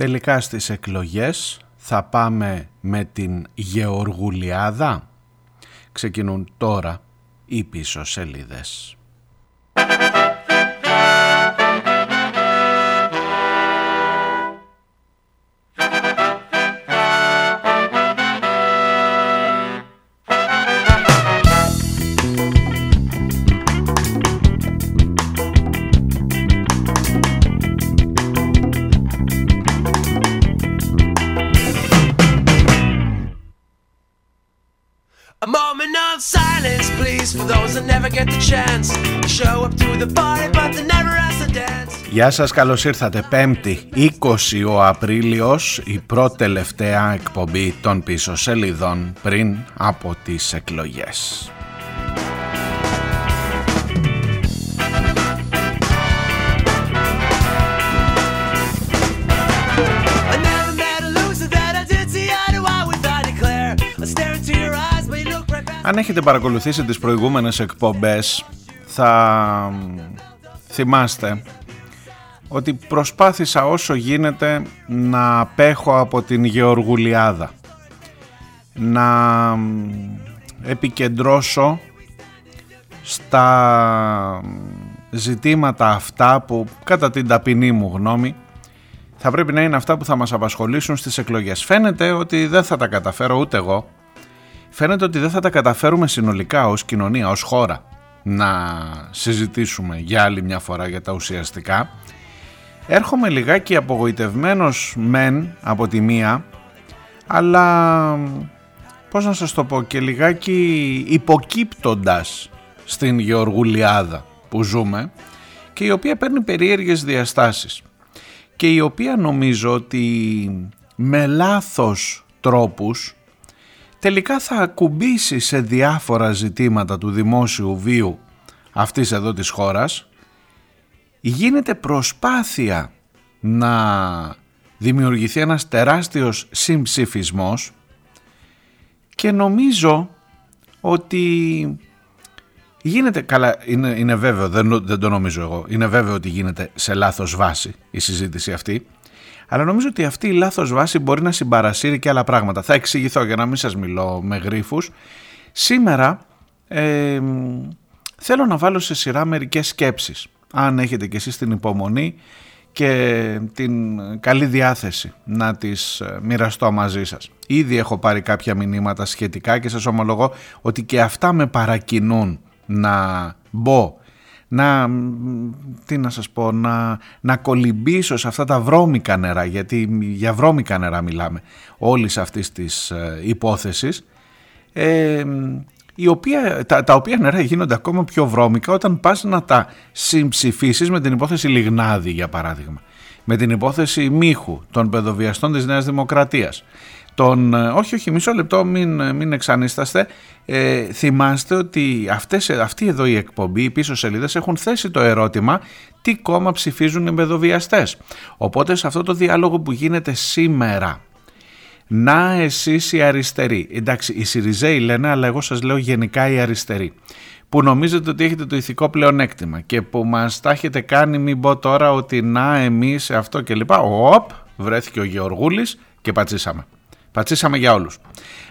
Τελικά στις εκλογές θα πάμε με την Γεωργουλιάδα. Ξεκινούν τώρα οι πίσω σελίδες. Γεια σας, καλώς ήρθατε. Πέμπτη, 20 ο Απρίλιος, η πρώτη τελευταία εκπομπή των πίσω σελίδων πριν από τις εκλογές. Αν έχετε παρακολουθήσει τις προηγούμενες εκπομπές θα θυμάστε ότι προσπάθησα όσο γίνεται να απέχω από την Γεωργουλιάδα να επικεντρώσω στα ζητήματα αυτά που κατά την ταπεινή μου γνώμη θα πρέπει να είναι αυτά που θα μας απασχολήσουν στις εκλογές. Φαίνεται ότι δεν θα τα καταφέρω ούτε εγώ. Φαίνεται ότι δεν θα τα καταφέρουμε συνολικά ως κοινωνία, ως χώρα να συζητήσουμε για άλλη μια φορά για τα ουσιαστικά. Έρχομαι λιγάκι απογοητευμένος μεν από τη μία, αλλά πώς να σας το πω και λιγάκι υποκύπτοντας στην Γεωργουλιάδα που ζούμε και η οποία παίρνει περίεργες διαστάσεις και η οποία νομίζω ότι με λάθος τρόπους τελικά θα ακουμπήσει σε διάφορα ζητήματα του δημόσιου βίου αυτής εδώ της χώρας. Γίνεται προσπάθεια να δημιουργηθεί ένας τεράστιος συμψηφισμός και νομίζω ότι γίνεται, καλά είναι, είναι βέβαιο, δεν, δεν το νομίζω εγώ, είναι βέβαιο ότι γίνεται σε λάθος βάση η συζήτηση αυτή αλλά νομίζω ότι αυτή η λάθος βάση μπορεί να συμπαρασύρει και άλλα πράγματα. Θα εξηγηθώ για να μην σας μιλώ με γρίφους. Σήμερα ε, θέλω να βάλω σε σειρά μερικές σκέψεις. Αν έχετε και εσείς την υπομονή και την καλή διάθεση να τις ε, μοιραστώ μαζί σας. Ήδη έχω πάρει κάποια μηνύματα σχετικά και σας ομολογώ ότι και αυτά με παρακινούν να μπω να, τι να σας πω, να, να κολυμπήσω σε αυτά τα βρώμικα νερά, γιατί για βρώμικα νερά μιλάμε όλης αυτής της ε, υπόθεσης, ε, η οποία, τα, τα οποία νερά γίνονται ακόμα πιο βρώμικα όταν πας να τα συμψηφίσεις με την υπόθεση Λιγνάδη για παράδειγμα, με την υπόθεση Μίχου των παιδοβιαστών της Νέας Δημοκρατίας, τον, ε, όχι, όχι, μισό λεπτό, μην, ε, μην εξανίσταστε. Ε, θυμάστε ότι αυτές, αυτή εδώ η εκπομπή, οι πίσω σελίδες έχουν θέσει το ερώτημα τι κόμμα ψηφίζουν οι μεδοβιαστές. Οπότε σε αυτό το διάλογο που γίνεται σήμερα, να εσείς οι αριστεροί, εντάξει οι Σιριζέοι λένε αλλά εγώ σας λέω γενικά οι αριστεροί, που νομίζετε ότι έχετε το ηθικό πλεονέκτημα και που μας τα έχετε κάνει μην πω τώρα ότι να εμείς αυτό και λοιπά, οπ, βρέθηκε ο Γεωργούλης και πατσίσαμε. Πατσίσαμε για όλους.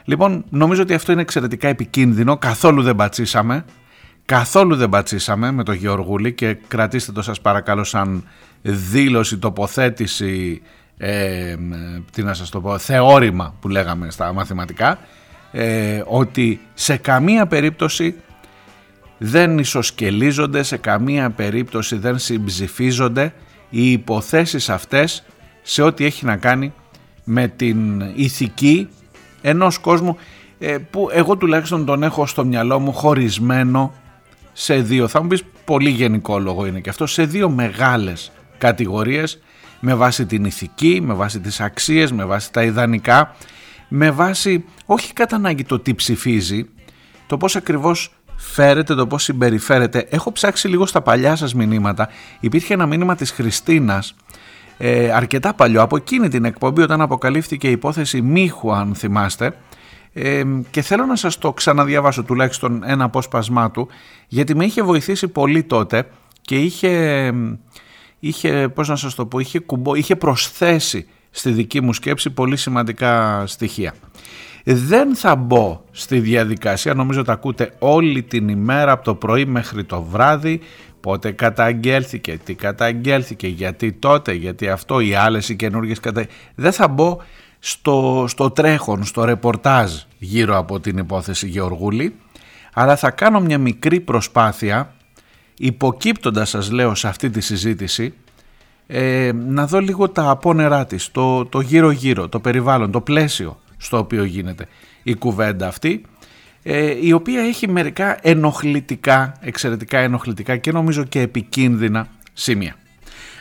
Λοιπόν, νομίζω ότι αυτό είναι εξαιρετικά επικίνδυνο. Καθόλου δεν πατσίσαμε. Καθόλου δεν πατσίσαμε με το Γεωργούλη και κρατήστε το σας παρακαλώ σαν δήλωση, τοποθέτηση, ε, τι να σας το πω, θεώρημα που λέγαμε στα μαθηματικά, ε, ότι σε καμία περίπτωση δεν ισοσκελίζονται, σε καμία περίπτωση δεν συμψηφίζονται οι υποθέσεις αυτές σε ό,τι έχει να κάνει με την ηθική ενός κόσμου ε, που εγώ τουλάχιστον τον έχω στο μυαλό μου χωρισμένο σε δύο, θα μου πεις πολύ γενικό λόγο είναι και αυτό, σε δύο μεγάλες κατηγορίες με βάση την ηθική, με βάση τις αξίες, με βάση τα ιδανικά, με βάση όχι κατά ανάγκη το τι ψηφίζει, το πώς ακριβώς φέρεται, το πώς συμπεριφέρεται. Έχω ψάξει λίγο στα παλιά σας μηνύματα, υπήρχε ένα μήνυμα της Χριστίνας ε, αρκετά παλιό, από εκείνη την εκπομπή όταν αποκαλύφθηκε η υπόθεση Μίχου αν θυμάστε ε, και θέλω να σας το ξαναδιαβάσω τουλάχιστον ένα απόσπασμά του γιατί με είχε βοηθήσει πολύ τότε και είχε, είχε πώς να σας το πω, είχε, κουμπό, είχε προσθέσει στη δική μου σκέψη πολύ σημαντικά στοιχεία. Δεν θα μπω στη διαδικασία, νομίζω τα ακούτε όλη την ημέρα από το πρωί μέχρι το βράδυ, πότε καταγγέλθηκε, τι καταγγέλθηκε, γιατί τότε, γιατί αυτό, οι άλλες οι καινούργιες κατα... Δεν θα μπω στο, στο τρέχον, στο ρεπορτάζ γύρω από την υπόθεση Γεωργούλη, αλλά θα κάνω μια μικρή προσπάθεια, υποκύπτοντας σας λέω σε αυτή τη συζήτηση, ε, να δω λίγο τα απόνερά της, το, το γύρω-γύρω, το περιβάλλον, το πλαίσιο στο οποίο γίνεται η κουβέντα αυτή, ε, η οποία έχει μερικά ενοχλητικά, εξαιρετικά ενοχλητικά και νομίζω και επικίνδυνα σημεία.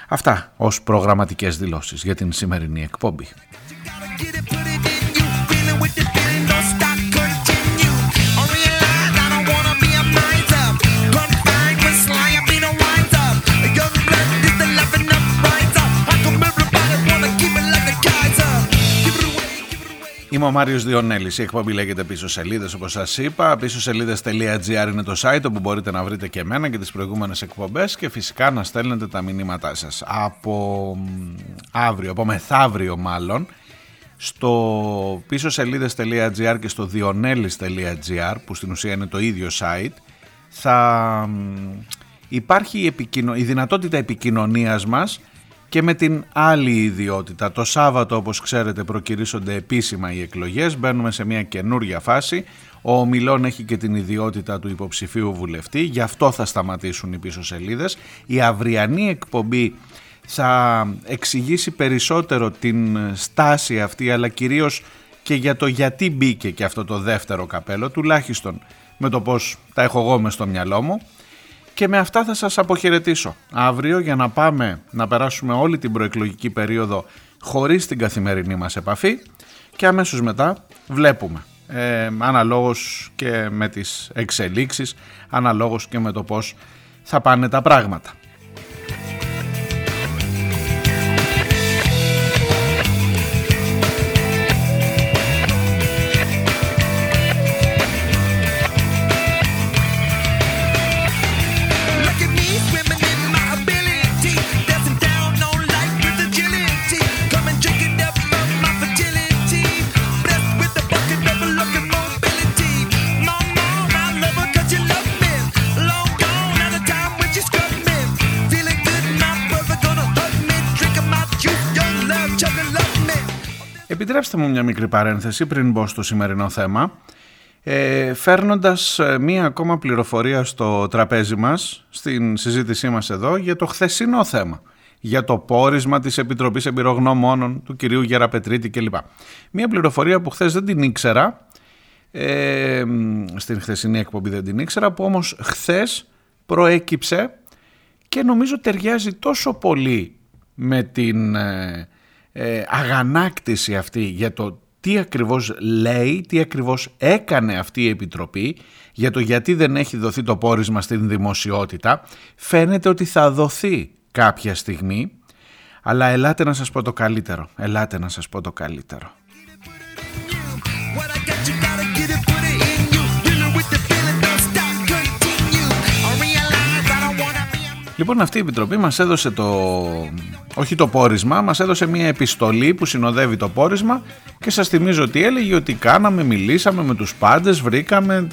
Αυτά ως προγραμματικές δηλώσεις για την σημερινή εκπομπή. Είμαι ο Μάριος Διονέλης, η εκπομπή λέγεται πίσω σελίδες όπως σας είπα, πίσω σελίδες.gr είναι το site όπου μπορείτε να βρείτε και εμένα και τις προηγούμενες εκπομπές και φυσικά να στέλνετε τα μηνύματά σας. Από αύριο, από μεθαύριο μάλλον, στο πίσω σελίδες.gr και στο διονέλης.gr που στην ουσία είναι το ίδιο site θα υπάρχει η, η δυνατότητα επικοινωνίας μας και με την άλλη ιδιότητα. Το Σάββατο όπως ξέρετε προκυρήσονται επίσημα οι εκλογές, μπαίνουμε σε μια καινούρια φάση. Ο Ομιλών έχει και την ιδιότητα του υποψηφίου βουλευτή, γι' αυτό θα σταματήσουν οι πίσω σελίδες. Η αυριανή εκπομπή θα εξηγήσει περισσότερο την στάση αυτή, αλλά κυρίως και για το γιατί μπήκε και αυτό το δεύτερο καπέλο, τουλάχιστον με το πώς τα έχω εγώ μες στο μυαλό μου. Και με αυτά θα σας αποχαιρετήσω αύριο για να πάμε να περάσουμε όλη την προεκλογική περίοδο χωρίς την καθημερινή μας επαφή και αμέσως μετά βλέπουμε ε, αναλόγως και με τις εξελίξεις, αναλόγως και με το πώς θα πάνε τα πράγματα. Επιτρέψτε μου μια μικρή παρένθεση πριν μπω στο σημερινό θέμα ε, φέρνοντας ε, μία ακόμα πληροφορία στο τραπέζι μας στην συζήτησή μας εδώ για το χθεσινό θέμα για το πόρισμα της Επιτροπής Εμπειρογνωμόνων του κυρίου Γεραπετρίτη κλπ. Μία πληροφορία που χθες δεν την ήξερα ε, στην χθεσινή εκπομπή δεν την ήξερα που όμως χθες προέκυψε και νομίζω ταιριάζει τόσο πολύ με την ε, ε, αγανάκτηση αυτή για το τι ακριβώς λέει, τι ακριβώς έκανε αυτή η Επιτροπή, για το γιατί δεν έχει δοθεί το πόρισμα στην δημοσιότητα, φαίνεται ότι θα δοθεί κάποια στιγμή, αλλά ελάτε να σας πω το καλύτερο, ελάτε να σας πω το καλύτερο. Λοιπόν αυτή η Επιτροπή μας έδωσε το, όχι το πόρισμα, μας έδωσε μια επιστολή που συνοδεύει το πόρισμα και σας θυμίζω ότι έλεγε ότι κάναμε, μιλήσαμε με τους πάντες, βρήκαμε,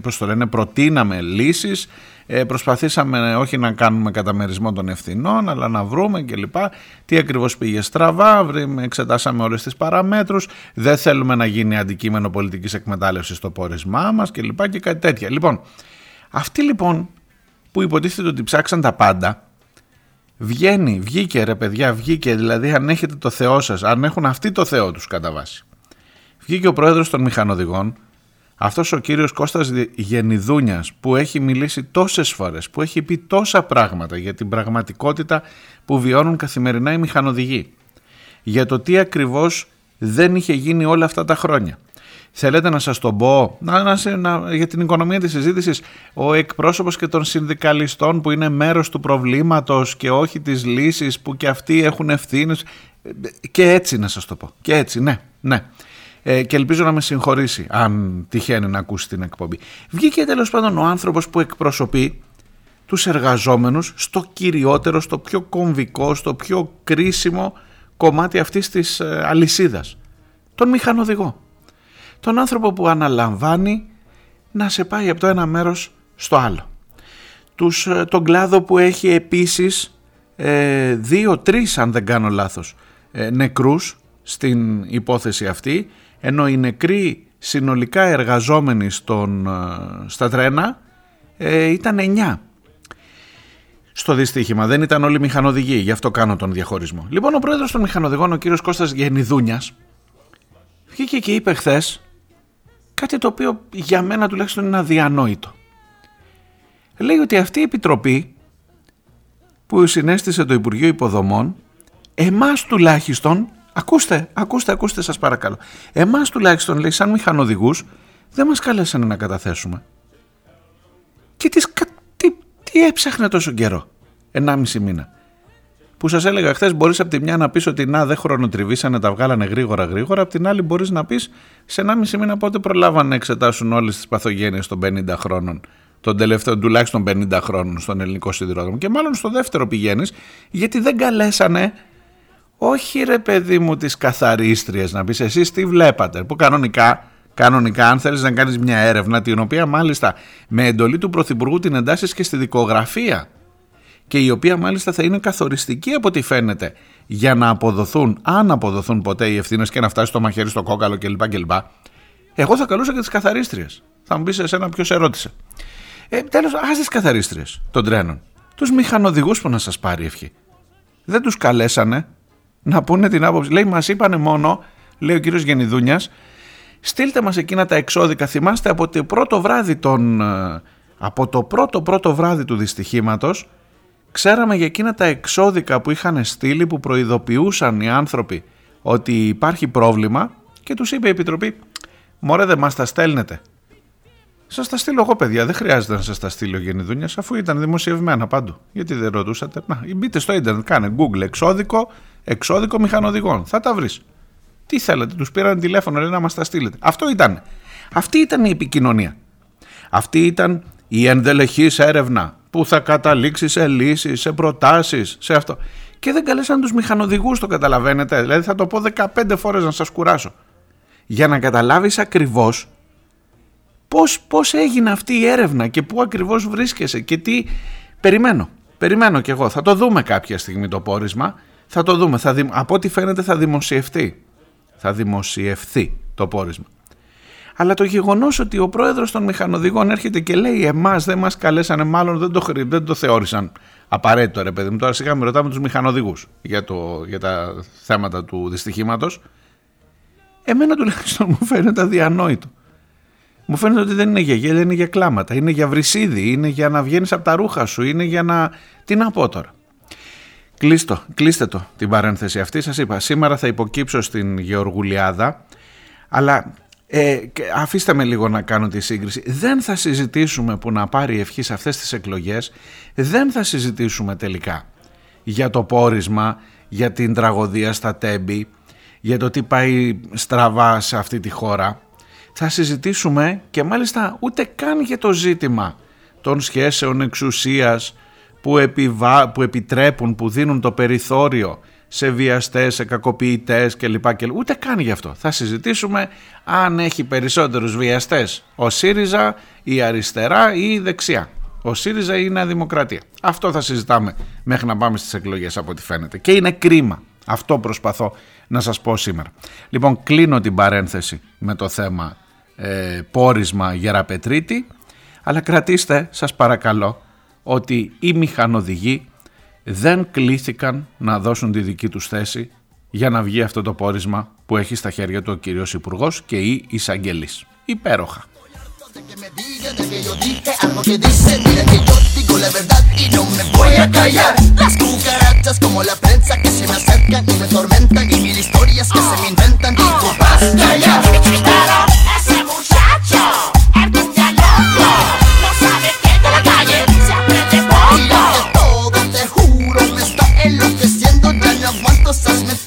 πώς το λένε, προτείναμε λύσεις, ε, προσπαθήσαμε όχι να κάνουμε καταμερισμό των ευθυνών αλλά να βρούμε κλπ. Τι ακριβώς πήγε στραβά, εξετάσαμε όλες τις παραμέτρους, δεν θέλουμε να γίνει αντικείμενο πολιτικής εκμετάλλευσης στο πόρισμά μας κλπ. Και, και κάτι τέτοια. Λοιπόν, αυτή λοιπόν που υποτίθεται ότι ψάξαν τα πάντα, βγαίνει, βγήκε ρε παιδιά, βγήκε, δηλαδή αν έχετε το Θεό σας, αν έχουν αυτοί το Θεό τους κατά βάση. Βγήκε ο πρόεδρος των μηχανοδηγών, αυτός ο κύριος Κώστας Γενιδούνιας που έχει μιλήσει τόσες φορές, που έχει πει τόσα πράγματα για την πραγματικότητα που βιώνουν καθημερινά οι μηχανοδηγοί. Για το τι ακριβώς δεν είχε γίνει όλα αυτά τα χρόνια. Θέλετε να σας το πω να, να, να, για την οικονομία της συζήτησης. ο εκπρόσωπος και των συνδικαλιστών που είναι μέρος του προβλήματος και όχι της λύσης που και αυτοί έχουν ευθύνες και έτσι να σας το πω και έτσι ναι ναι ε, και ελπίζω να με συγχωρήσει αν τυχαίνει να ακούσει την εκπομπή βγήκε τέλος πάντων ο άνθρωπος που εκπροσωπεί τους εργαζόμενους στο κυριότερο, στο πιο κομβικό, στο πιο κρίσιμο κομμάτι αυτής της ε, αλυσίδας. Τον μηχανοδηγό. Τον άνθρωπο που αναλαμβάνει να σε πάει από το ένα μέρος στο άλλο. Τους, ε, τον κλάδο που έχει επίσης ε, δύο-τρεις αν δεν κάνω λάθος ε, νεκρούς στην υπόθεση αυτή ενώ οι νεκροί συνολικά εργαζόμενοι στον, στα τρένα ήταν εννιά στο δυστύχημα. Δεν ήταν όλοι μηχανοδηγοί, γι' αυτό κάνω τον διαχωρισμό. Λοιπόν, ο πρόεδρος των μηχανοδηγών, ο κύριος Κώστας Γενιδούνιας, βγήκε και είπε χθες κάτι το οποίο για μένα τουλάχιστον είναι αδιανόητο. Λέει ότι αυτή η επιτροπή που συνέστησε το Υπουργείο Υποδομών, εμάς τουλάχιστον, ακούστε, ακούστε, ακούστε σας παρακαλώ, εμάς τουλάχιστον λέει σαν μηχανοδηγούς δεν μας καλέσανε να καταθέσουμε. Και τις, τι, τι έψαχνε τόσο καιρό, 1,5 μήνα που σας έλεγα χθες, μπορείς από τη μια να πεις ότι να δεν χρονοτριβήσανε, τα βγάλανε γρήγορα γρήγορα. Από την άλλη, μπορείς να πεις σε 1,5 μήνα πότε προλάβανε να εξετάσουν όλες τις παθογένειες των 50 χρόνων, των τελευταίων τουλάχιστον 50 χρόνων στον ελληνικό σιδηρόδρομο. Και μάλλον στο δεύτερο πηγαίνεις, γιατί δεν καλέσανε. Όχι ρε παιδί μου τις καθαρίστριες να πεις εσείς τι βλέπατε που κανονικά Κανονικά, αν θέλεις να κάνεις μια έρευνα, την οποία μάλιστα με εντολή του Πρωθυπουργού την εντάσσεις και στη δικογραφία και η οποία μάλιστα θα είναι καθοριστική από ό,τι φαίνεται για να αποδοθούν, αν αποδοθούν ποτέ οι ευθύνες και να φτάσει το μαχαίρι στο κόκαλο κλπ. κλπ. Εγώ θα καλούσα και τις καθαρίστριες. Θα μου πεις εσένα ποιος ερώτησε. Ε, Τέλος, ας τις καθαρίστριες των τρένων. Τους μηχανοδηγούς που να σας πάρει ευχή. Δεν τους καλέσανε να πούνε την άποψη. Λέει, μας είπανε μόνο, λέει ο κύριος Γενιδούνιας, στείλτε μας εκείνα τα εξώδικα. Θυμάστε από το πρώτο βράδυ των. Ε, από το πρώτο πρώτο βράδυ του δυστυχήματος Ξέραμε για εκείνα τα εξώδικα που είχαν στείλει που προειδοποιούσαν οι άνθρωποι ότι υπάρχει πρόβλημα και τους είπε η Επιτροπή «Μωρέ δεν μας τα στέλνετε». Σας τα στείλω εγώ, παιδιά. Δεν χρειάζεται να σας τα στείλει ο Γενιδούνια, αφού ήταν δημοσιευμένα παντού. Γιατί δεν ρωτούσατε. Να, μπείτε στο ίντερνετ, κάνε Google εξώδικο, εξώδικο μηχανοδηγών. Θα τα βρεις. Τι θέλετε, τους πήραν τηλέφωνο, λέει να μας τα στείλετε. Αυτό ήταν. Αυτή ήταν η επικοινωνία. Αυτή ήταν η ενδελεχής έρευνα που θα καταλήξει σε λύσεις, σε προτάσεις, σε αυτό. Και δεν καλέσαν τους μηχανοδηγούς, το καταλαβαίνετε. Δηλαδή θα το πω 15 φορές να σας κουράσω. Για να καταλάβεις ακριβώς πώς, πώς έγινε αυτή η έρευνα και πού ακριβώς βρίσκεσαι και τι... Περιμένω, περιμένω κι εγώ. Θα το δούμε κάποια στιγμή το πόρισμα. Θα το δούμε. Θα Από ό,τι φαίνεται θα δημοσιευτεί. Θα δημοσιευθεί το πόρισμα αλλά το γεγονός ότι ο πρόεδρος των μηχανοδηγών έρχεται και λέει Εμάς δεν μας καλέσανε, μάλλον δεν το, δεν το θεώρησαν απαραίτητο, ρε παιδί μου. Τώρα σιγά με ρωτάμε τους μηχανοδηγούς για, για τα θέματα του δυστυχήματος. Εμένα τουλάχιστον μου φαίνεται αδιανόητο. Μου φαίνεται ότι δεν είναι για γέλια, είναι για κλάματα. Είναι για βρυσίδι, είναι για να βγαίνεις από τα ρούχα σου, είναι για να. Τι να πω τώρα. Κλείστε, κλείστε το την παρένθεση αυτή. Σας είπα, σήμερα θα υποκύψω στην Γεωργουλιάδα, αλλά ε, αφήστε με λίγο να κάνω τη σύγκριση. Δεν θα συζητήσουμε που να πάρει ευχή σε αυτές τις εκλογές. Δεν θα συζητήσουμε τελικά για το πόρισμα, για την τραγωδία στα τέμπη, για το τι πάει στραβά σε αυτή τη χώρα. Θα συζητήσουμε και μάλιστα ούτε καν για το ζήτημα των σχέσεων εξουσίας που, επιβα... που επιτρέπουν, που δίνουν το περιθώριο σε βιαστές, σε κακοποιητές κλπ. Και Ούτε καν γι' αυτό. Θα συζητήσουμε αν έχει περισσότερους βιαστές ο ΣΥΡΙΖΑ, η αριστερά ή η δεξιά. Ο ΣΥΡΙΖΑ ή η Νέα Δημοκρατία. Αυτό θα συζητάμε μέχρι να πάμε στις εκλογές από ό,τι φαίνεται. Και είναι κρίμα. Αυτό προσπαθώ να σας πω σήμερα. Λοιπόν, κλείνω την παρένθεση με το θέμα ε, πόρισμα Γεραπετρίτη, αλλά κρατήστε, σας παρακαλώ, ότι οι μηχανοδηγοί δεν κλήθηκαν να δώσουν τη δική τους θέση για να βγει αυτό το πόρισμα που έχει στα χέρια του ο κύριος υπουργός και η εισαγγελής. Υπέροχα. cosas me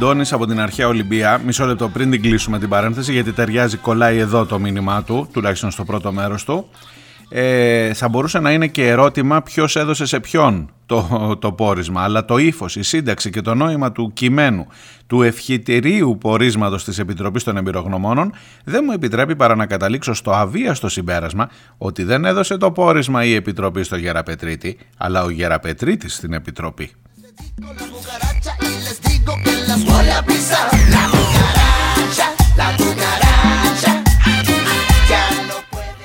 Αντώνης από την αρχαία Ολυμπία, μισό λεπτό πριν την κλείσουμε την παρένθεση γιατί ταιριάζει, κολλάει εδώ το μήνυμά του, τουλάχιστον στο πρώτο μέρος του. Ε, θα μπορούσε να είναι και ερώτημα ποιος έδωσε σε ποιον το, το πόρισμα, αλλά το ύφος, η σύνταξη και το νόημα του κειμένου του ευχητηρίου πορίσματος της Επιτροπής των Εμπειρογνωμόνων δεν μου επιτρέπει παρά να καταλήξω στο αβίαστο συμπέρασμα ότι δεν έδωσε το πόρισμα η Επιτροπή στο Γεραπετρίτη, αλλά ο Γεραπετρίτης στην Επιτροπή.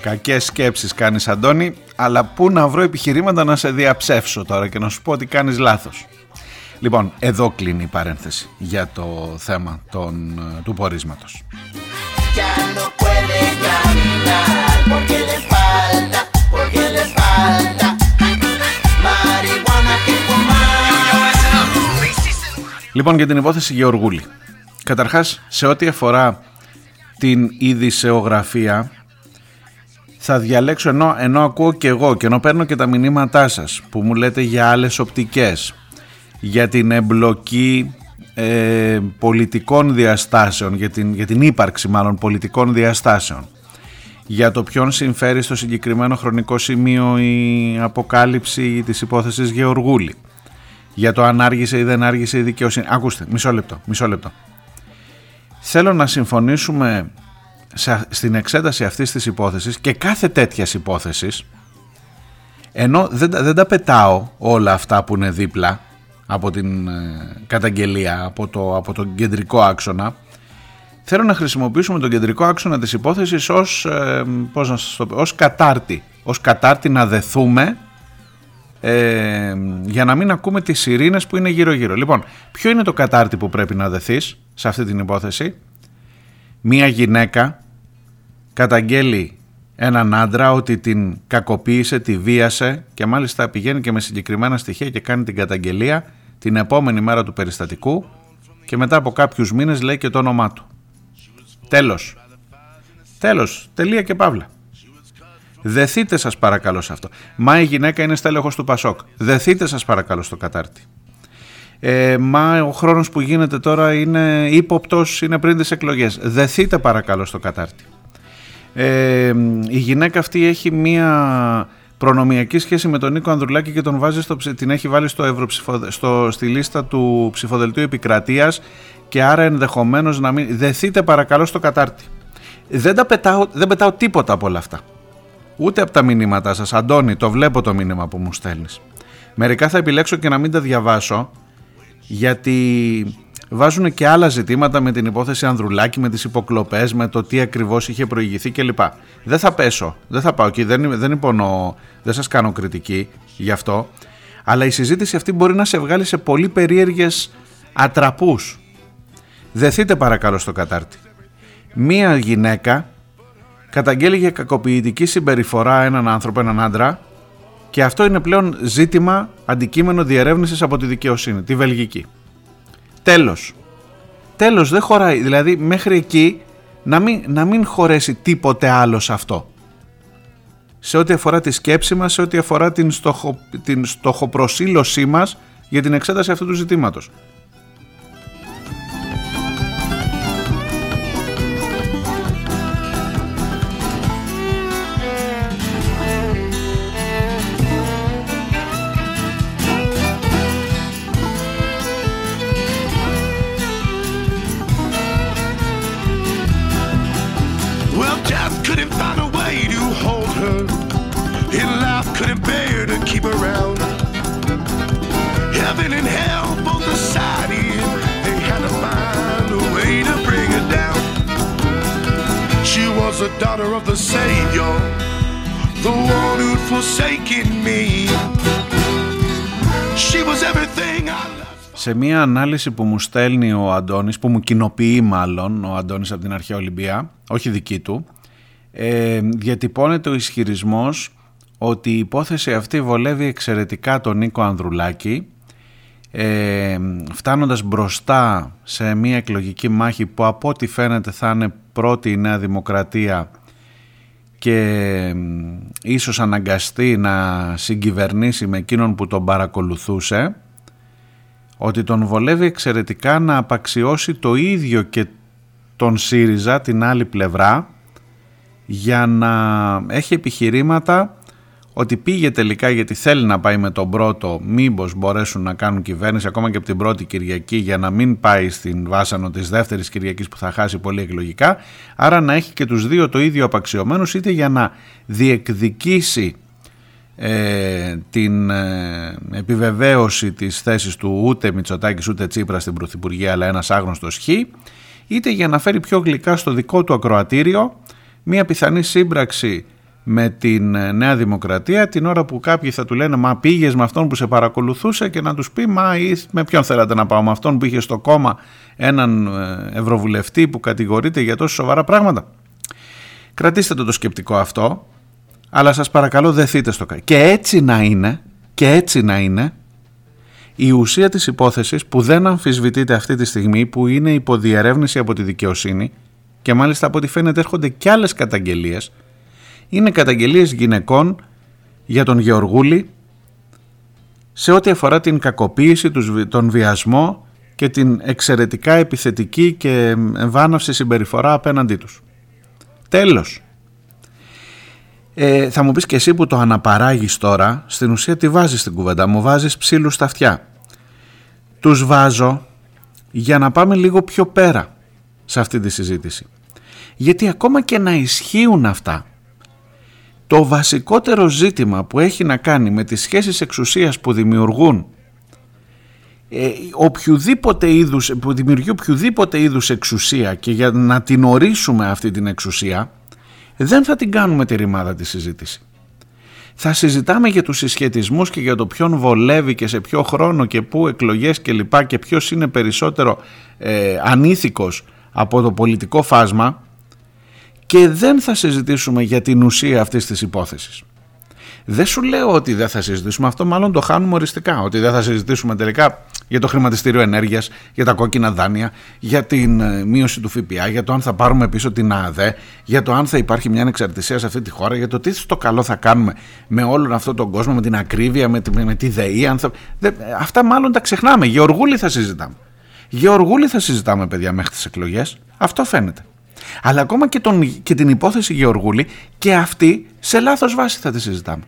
Κακές σκέψεις κάνεις Αντώνη, αλλά πού να βρω επιχειρήματα να σε διαψεύσω τώρα και να σου πω ότι κάνεις λάθος. Λοιπόν, εδώ κλείνει η παρένθεση για το θέμα των, του πορίσματος. Λοιπόν, για την υπόθεση Γεωργούλη. Καταρχάς, σε ό,τι αφορά την ειδησεογραφία, θα διαλέξω ενώ, ενώ ακούω και εγώ και ενώ παίρνω και τα μηνύματά σας που μου λέτε για άλλες οπτικές, για την εμπλοκή ε, πολιτικών διαστάσεων, για την, για την ύπαρξη μάλλον πολιτικών διαστάσεων, για το ποιον συμφέρει στο συγκεκριμένο χρονικό σημείο η αποκάλυψη της υπόθεσης Γεωργούλη, για το αν άργησε ή δεν άργησε η δικαιοσύνη. Ακούστε, μισό λεπτό, μισό λεπτό. Θέλω να συμφωνήσουμε στην εξέταση αυτής της υπόθεσης και κάθε τέτοιας υπόθεσης ενώ δεν, δεν τα πετάω όλα αυτά που είναι δίπλα από την ε, καταγγελία, από, το, από τον κεντρικό άξονα θέλω να χρησιμοποιήσουμε τον κεντρικό άξονα της υπόθεσης ως, ε, πώς να σας το πω, ως κατάρτη ως κατάρτη να δεθούμε ε, για να μην ακούμε τις σιρήνες που είναι γύρω γύρω λοιπόν ποιο είναι το κατάρτη που πρέπει να δεθείς σε αυτή την υπόθεση; Μία γυναίκα καταγγέλει έναν άντρα ότι την κακοποίησε, τη βίασε και μάλιστα πηγαίνει και με συγκεκριμένα στοιχεία και κάνει την καταγγελία την επόμενη μέρα του περιστατικού και μετά από κάποιους μήνες λέει και το όνομά του. Τέλος. Τέλος. Τελεία και παύλα. Δεθείτε σας παρακαλώ σε αυτό. Μα η γυναίκα είναι στέλεχος του Πασόκ. Δεθείτε σας παρακαλώ στο κατάρτι. Ε, μα ο χρόνος που γίνεται τώρα είναι ύποπτος, είναι πριν τις εκλογές. Δεθείτε παρακαλώ στο κατάρτι. Ε, η γυναίκα αυτή έχει μία προνομιακή σχέση με τον Νίκο Ανδρουλάκη και τον βάζει στο, την έχει βάλει στο Ευρωψηφο, στο, στη λίστα του ψηφοδελτίου επικρατείας και άρα ενδεχομένως να μην... Δεθείτε παρακαλώ στο κατάρτι. Δεν, τα πετάω, δεν πετάω τίποτα από όλα αυτά. Ούτε από τα μηνύματά σας. Αντώνη, το βλέπω το μήνυμα που μου στέλνεις. Μερικά θα επιλέξω και να μην τα διαβάσω γιατί βάζουν και άλλα ζητήματα με την υπόθεση Ανδρουλάκη, με τις υποκλοπές, με το τι ακριβώς είχε προηγηθεί κλπ. Δεν θα πέσω, δεν θα πάω εκεί, δεν, δεν υπονώ, δεν σας κάνω κριτική γι' αυτό, αλλά η συζήτηση αυτή μπορεί να σε βγάλει σε πολύ περίεργες ατραπούς. Δεθείτε παρακαλώ στο κατάρτι. Μία γυναίκα καταγγέλει για κακοποιητική συμπεριφορά έναν άνθρωπο, έναν άντρα και αυτό είναι πλέον ζήτημα αντικείμενο διερεύνησης από τη δικαιοσύνη, τη Βελγική. Τέλος. Τέλος δεν χωράει. Δηλαδή μέχρι εκεί να μην, να μην χωρέσει τίποτε άλλο σε αυτό. Σε ό,τι αφορά τη σκέψη μας, σε ό,τι αφορά την, στοχο, την στοχοπροσύλωσή μας για την εξέταση αυτού του ζητήματος. Σε μία ανάλυση που μου στέλνει ο Αντώνης, που μου κοινοποιεί μάλλον ο Αντώνης από την Αρχαία Ολυμπία, όχι δική του, ε, διατυπώνεται ο ισχυρισμός ότι η υπόθεση αυτή βολεύει εξαιρετικά τον Νίκο Ανδρουλάκη ε, φτάνοντας μπροστά σε μια εκλογική μάχη που από ό,τι φαίνεται θα είναι πρώτη η Νέα Δημοκρατία και ίσως αναγκαστεί να συγκυβερνήσει με εκείνον που τον παρακολουθούσε ότι τον βολεύει εξαιρετικά να απαξιώσει το ίδιο και τον ΣΥΡΙΖΑ την άλλη πλευρά για να έχει επιχειρήματα ότι πήγε τελικά γιατί θέλει να πάει με τον πρώτο μήπως μπορέσουν να κάνουν κυβέρνηση ακόμα και από την πρώτη Κυριακή για να μην πάει στην βάσανο της δεύτερης Κυριακής που θα χάσει πολύ εκλογικά άρα να έχει και τους δύο το ίδιο απαξιωμένους είτε για να διεκδικήσει ε, την ε, επιβεβαίωση της θέσης του ούτε Μητσοτάκης ούτε Τσίπρα στην Πρωθυπουργία αλλά ένας άγνωστος Χ είτε για να φέρει πιο γλυκά στο δικό του ακροατήριο μια πιθανή σύμπραξη με την ε, Νέα Δημοκρατία την ώρα που κάποιοι θα του λένε μα πήγες με αυτόν που σε παρακολουθούσε και να τους πει μα ή με ποιον θέλατε να πάω με αυτόν που είχε στο κόμμα έναν ε, ευρωβουλευτή που κατηγορείται για τόσο σοβαρά πράγματα. Κρατήστε το το σκεπτικό αυτό αλλά σας παρακαλώ δεθείτε στο κάτι. Και έτσι να είναι, και έτσι να είναι, η ουσία της υπόθεσης που δεν αμφισβητείται αυτή τη στιγμή που είναι υποδιερεύνηση από τη δικαιοσύνη και μάλιστα από ό,τι φαίνεται έρχονται και άλλες καταγγελίες είναι καταγγελίες γυναικών για τον Γεωργούλη σε ό,τι αφορά την κακοποίηση, τον βιασμό και την εξαιρετικά επιθετική και βάναυση συμπεριφορά απέναντί τους. Τέλος. Ε, θα μου πεις και εσύ που το αναπαράγεις τώρα, στην ουσία τι βάζεις στην κουβέντα, μου βάζεις ψήλους στα αυτιά. Τους βάζω για να πάμε λίγο πιο πέρα σε αυτή τη συζήτηση. Γιατί ακόμα και να ισχύουν αυτά, το βασικότερο ζήτημα που έχει να κάνει με τις σχέσεις εξουσίας που δημιουργούν ε, οποιοδήποτε είδους, που δημιουργεί οποιοδήποτε είδους εξουσία και για να την ορίσουμε αυτή την εξουσία δεν θα την κάνουμε τη ρημάδα της συζήτηση. Θα συζητάμε για τους συσχετισμούς και για το ποιον βολεύει και σε ποιο χρόνο και πού εκλογές και λοιπά και ποιος είναι περισσότερο ε, ανήθικος από το πολιτικό φάσμα και δεν θα συζητήσουμε για την ουσία αυτής της υπόθεσης. Δεν σου λέω ότι δεν θα συζητήσουμε αυτό, μάλλον το χάνουμε οριστικά. Ότι δεν θα συζητήσουμε τελικά για το χρηματιστήριο ενέργειας, για τα κόκκινα δάνεια, για την ε, μείωση του ΦΠΑ, για το αν θα πάρουμε πίσω την ΑΔΕ, για το αν θα υπάρχει μια ανεξαρτησία σε αυτή τη χώρα, για το τι στο καλό θα κάνουμε με όλον αυτόν τον κόσμο, με την ακρίβεια, με τη, με τη ΔΕΗ. Αν θα... αυτά μάλλον τα ξεχνάμε. Γεωργούλη θα συζητάμε. Γεωργούλη θα συζητάμε, παιδιά, μέχρι τις εκλογές. Αυτό φαίνεται. Αλλά ακόμα και, τον, και την υπόθεση Γεωργούλη και αυτή σε λάθος βάση θα τη συζητάμε.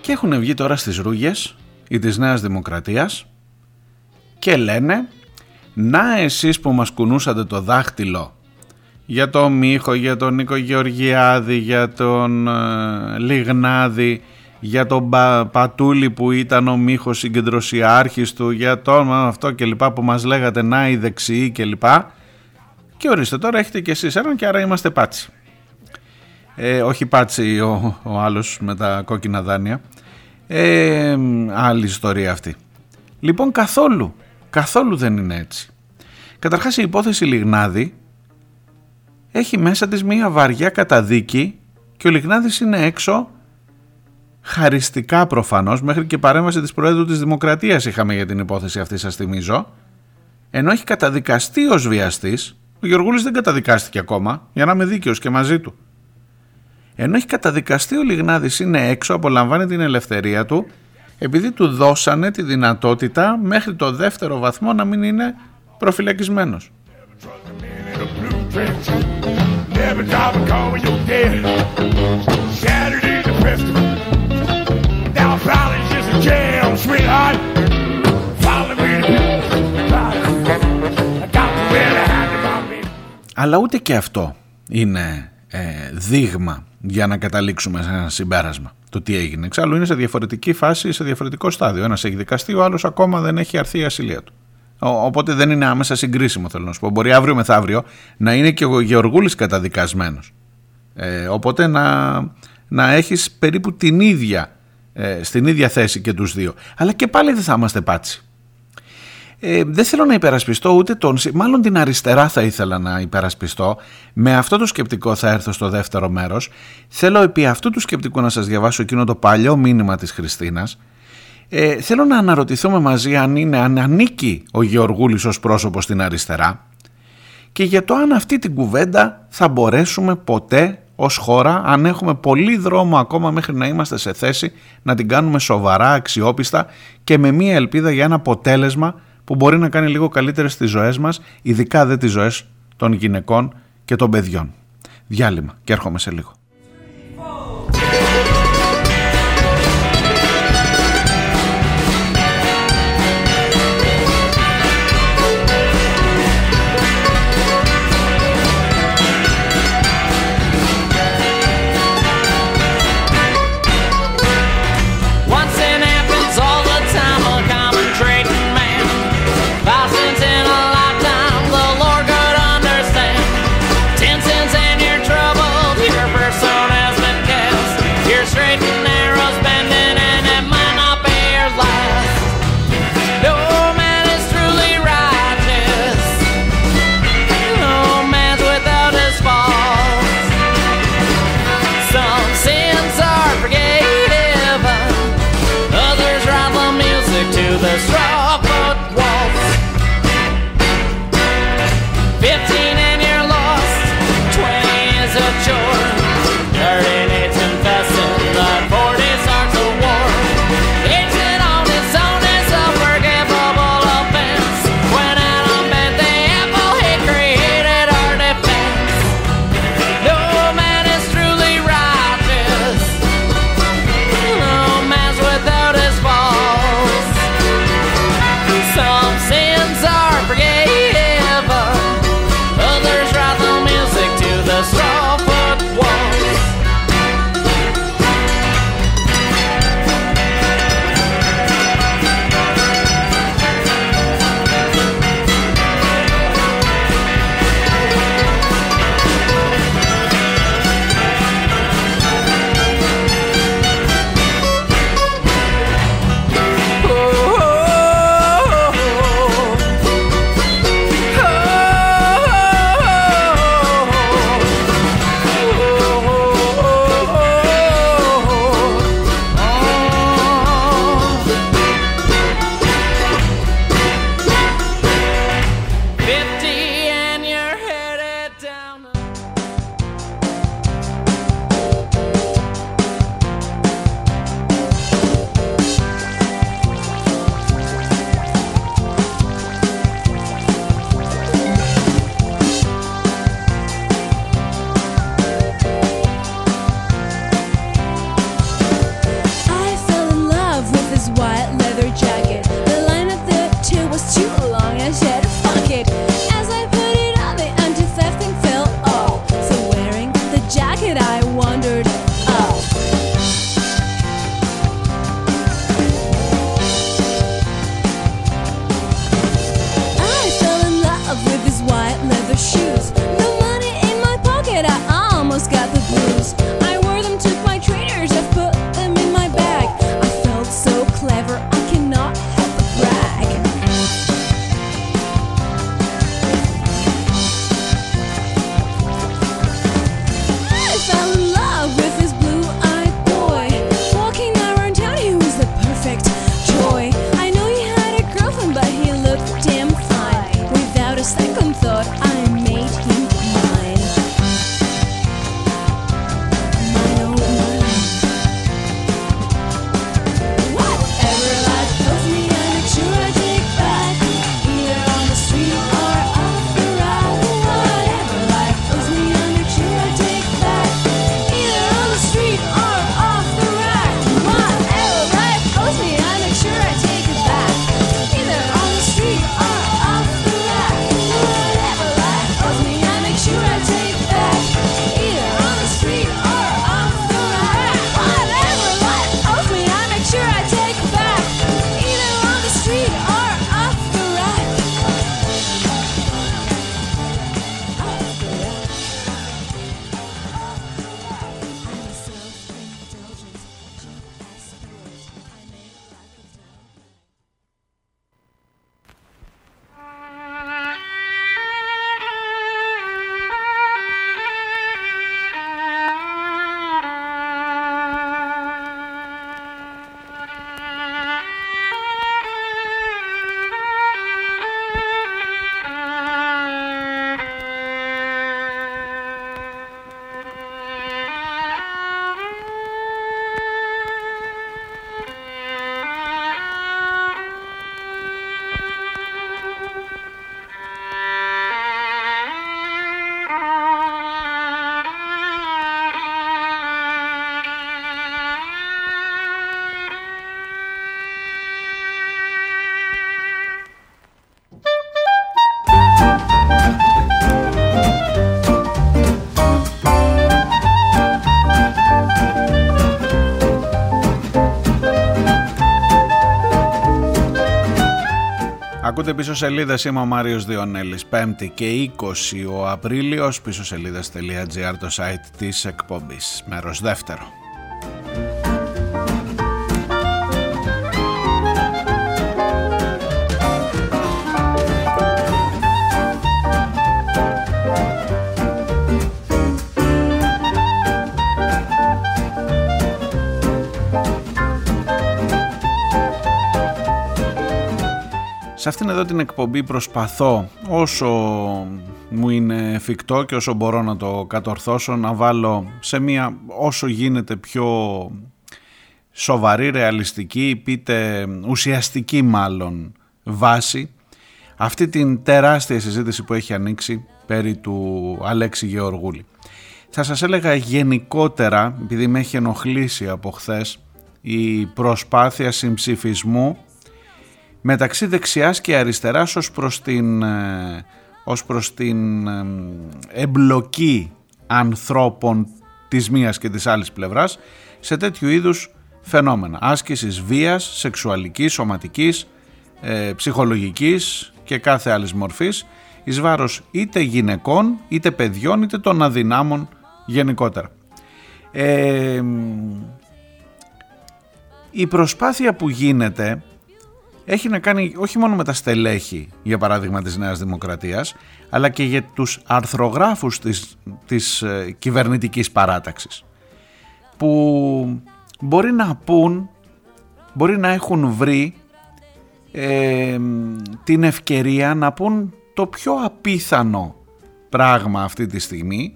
Και έχουν βγει τώρα στις ρούγες ή της Νέας Δημοκρατίας και λένε να εσείς που μας κουνούσατε το δάχτυλο για τον Μίχο, για τον Νίκο Γεωργιάδη, για τον ε, Λιγνάδη, για τον Πατούλη που ήταν ο Μίχος συγκεντρωσιάρχης του, για τον αυτό και λοιπά που μας λέγατε να οι δεξιοί και λοιπά. Και ορίστε τώρα έχετε και εσείς έναν και άρα είμαστε πάτσι. Ε, όχι πάτσι ο, ο άλλος με τα κόκκινα δάνεια. Ε, άλλη ιστορία αυτή. Λοιπόν καθόλου Καθόλου δεν είναι έτσι. Καταρχάς η υπόθεση Λιγνάδη έχει μέσα της μία βαριά καταδίκη και ο Λιγνάδης είναι έξω χαριστικά προφανώς μέχρι και παρέμβαση της Προέδρου της Δημοκρατίας είχαμε για την υπόθεση αυτή σας θυμίζω ενώ έχει καταδικαστεί ως βιαστής ο Γεωργούλης δεν καταδικάστηκε ακόμα για να είμαι δίκαιος και μαζί του ενώ έχει καταδικαστεί ο Λιγνάδης είναι έξω απολαμβάνει την ελευθερία του επειδή του δώσανε τη δυνατότητα μέχρι το δεύτερο βαθμό να μην είναι προφυλακισμένος. Αλλά ούτε και αυτό είναι ε, δείγμα για να καταλήξουμε σε ένα συμπέρασμα το τι έγινε. Εξάλλου είναι σε διαφορετική φάση, σε διαφορετικό στάδιο. Ένας έχει δικαστεί, ο άλλος ακόμα δεν έχει αρθεί η ασυλία του. Οπότε δεν είναι άμεσα συγκρίσιμο, θέλω να σου πω. Μπορεί αύριο μεθαύριο να είναι και ο Γεωργούλης καταδικασμένος. Ε, οπότε να, να έχεις περίπου την ίδια, ε, στην ίδια θέση και τους δύο. Αλλά και πάλι δεν θα είμαστε πάτσι ε, δεν θέλω να υπερασπιστώ ούτε τον, μάλλον την αριστερά θα ήθελα να υπερασπιστώ. Με αυτό το σκεπτικό θα έρθω στο δεύτερο μέρος. Θέλω επί αυτού του σκεπτικού να σας διαβάσω εκείνο το παλιό μήνυμα της Χριστίνας. Ε, θέλω να αναρωτηθούμε μαζί αν, είναι, αν ανήκει ο Γεωργούλης ως πρόσωπος στην αριστερά και για το αν αυτή την κουβέντα θα μπορέσουμε ποτέ ως χώρα αν έχουμε πολύ δρόμο ακόμα μέχρι να είμαστε σε θέση να την κάνουμε σοβαρά, αξιόπιστα και με μία ελπίδα για ένα αποτέλεσμα που μπορεί να κάνει λίγο καλύτερες τις ζωές μας, ειδικά δε τις ζωές των γυναικών και των παιδιών. Διάλειμμα και έρχομαι σε λίγο. Πίσω σελίδες, είμαι ο Μάριος Διονέλης, 5η και 20 ο Απρίλιος, πίσω σελίδες.gr το site της εκπομπής, μέρος δεύτερο. Σε αυτήν εδώ την εκπομπή προσπαθώ όσο μου είναι εφικτό και όσο μπορώ να το κατορθώσω να βάλω σε μια όσο γίνεται πιο σοβαρή, ρεαλιστική, πείτε ουσιαστική μάλλον βάση αυτή την τεράστια συζήτηση που έχει ανοίξει περί του Αλέξη Γεωργούλη. Θα σας έλεγα γενικότερα, επειδή με έχει ενοχλήσει από χθες η προσπάθεια συμψηφισμού μεταξύ δεξιάς και αριστεράς ως προς την, ε, ως προς την ε, εμπλοκή ανθρώπων της μίας και της άλλης πλευράς σε τέτοιου είδους φαινόμενα άσκησης βίας, σεξουαλικής, σωματικής, ε, ψυχολογικής και κάθε άλλης μορφής εις βάρος είτε γυναικών, είτε παιδιών, είτε των αδυνάμων γενικότερα. η προσπάθεια που γίνεται έχει να κάνει όχι μόνο με τα στελέχη, για παράδειγμα της Νέας Δημοκρατίας, αλλά και για τους αρθρογράφους της, της ε, κυβερνητικής παράταξης, που μπορεί να πούν, μπορεί να έχουν βρει ε, την ευκαιρία να πούν το πιο απίθανο πράγμα αυτή τη στιγμή,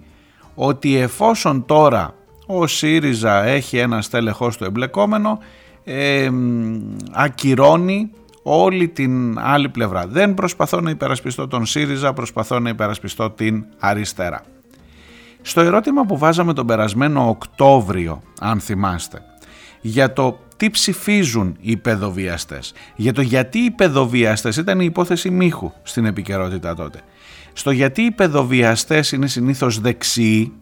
ότι εφόσον τώρα ο ΣΥΡΙΖΑ έχει ένα στέλεχος του εμπλεκόμενο, ε, ακυρώνει όλη την άλλη πλευρά. Δεν προσπαθώ να υπερασπιστώ τον ΣΥΡΙΖΑ, προσπαθώ να υπερασπιστώ την αριστερά. Στο ερώτημα που βάζαμε τον περασμένο Οκτώβριο, αν θυμάστε, για το τι ψηφίζουν οι παιδοβιαστές, για το γιατί οι παιδοβιαστές ήταν η υπόθεση μύχου στην επικαιρότητα τότε. Στο γιατί οι παιδοβιαστές είναι συνήθως δεξιοί,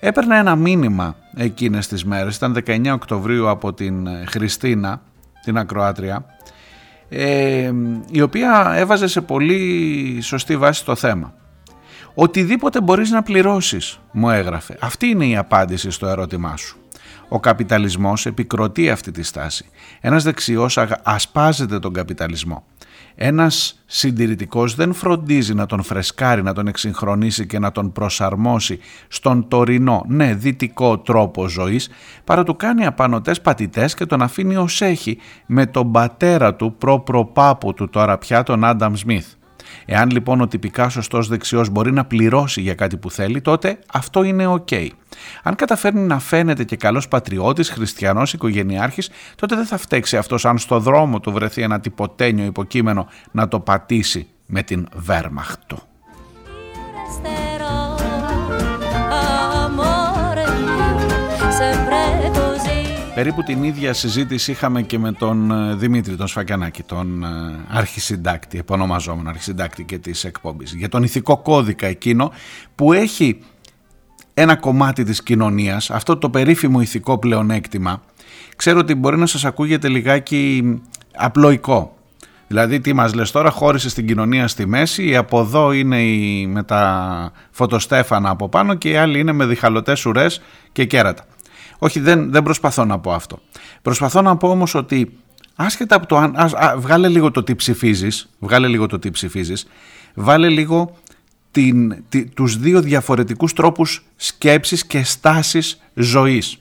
έπαιρνα ένα μήνυμα εκείνες τις μέρες, ήταν 19 Οκτωβρίου από την Χριστίνα, την Ακροάτρια, ε, η οποία έβαζε σε πολύ σωστή βάση το θέμα. Οτιδήποτε μπορείς να πληρώσεις, μου έγραφε. Αυτή είναι η απάντηση στο ερώτημά σου. Ο καπιταλισμός επικροτεί αυτή τη στάση. Ένας δεξιός ασπάζεται τον καπιταλισμό. Ένας συντηρητικός δεν φροντίζει να τον φρεσκάρει, να τον εξυγχρονίσει και να τον προσαρμόσει στον τωρινό, ναι, δυτικό τρόπο ζωής, παρά του κάνει απανοτές πατητές και τον αφήνει ως έχει με τον πατέρα του προ-προπάπου του τώρα πια τον Άνταμ Σμιθ. Εάν λοιπόν ο τυπικάς σωστός δεξιός μπορεί να πληρώσει για κάτι που θέλει, τότε αυτό είναι ok. Αν καταφέρνει να φαίνεται και καλός πατριώτης, χριστιανός, οικογενειάρχης, τότε δεν θα φταίξει αυτός αν στο δρόμο του βρεθεί ένα τυποτένιο υποκείμενο να το πατήσει με την Βέρμαχτ Περίπου την ίδια συζήτηση είχαμε και με τον ε, Δημήτρη τον Σφακιανάκη, τον ε, αρχισυντάκτη, επωνομαζόμενο αρχισυντάκτη και της εκπομπής, για τον ηθικό κώδικα εκείνο που έχει ένα κομμάτι της κοινωνίας, αυτό το περίφημο ηθικό πλεονέκτημα, ξέρω ότι μπορεί να σας ακούγεται λιγάκι απλοϊκό. Δηλαδή τι μας λες τώρα χώρισε στην κοινωνία στη μέση, από εδώ είναι η, με τα φωτοστέφανα από πάνω και οι άλλοι είναι με διχαλωτές ουρές και κέρατα. Όχι, δεν, δεν προσπαθώ να πω αυτό. Προσπαθώ να πω όμως ότι άσχετα από το αν. βγάλε λίγο το τι ψηφίζεις, βγάλε λίγο το τι ψηφίζεις, βάλε λίγο την, τους δύο διαφορετικούς τρόπους σκέψης και στάσης ζωής.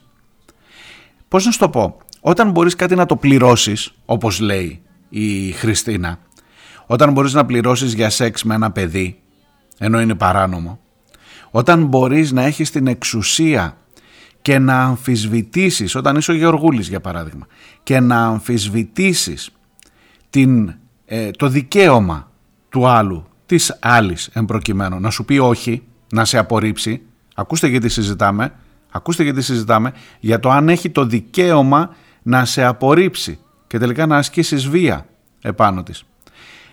Πώς να σου το πω, όταν μπορείς κάτι να το πληρώσεις, όπως λέει η Χριστίνα, όταν μπορείς να πληρώσεις για σεξ με ένα παιδί, ενώ είναι παράνομο, όταν μπορείς να έχεις την εξουσία και να αμφισβητήσεις, όταν είσαι ο Γεωργούλης για παράδειγμα, και να αμφισβητήσεις την, ε, το δικαίωμα του άλλου, της άλλης εμπροκειμένου, να σου πει όχι, να σε απορρίψει, ακούστε γιατί συζητάμε, ακούστε γιατί συζητάμε, για το αν έχει το δικαίωμα να σε απορρίψει και τελικά να ασκήσεις βία επάνω της.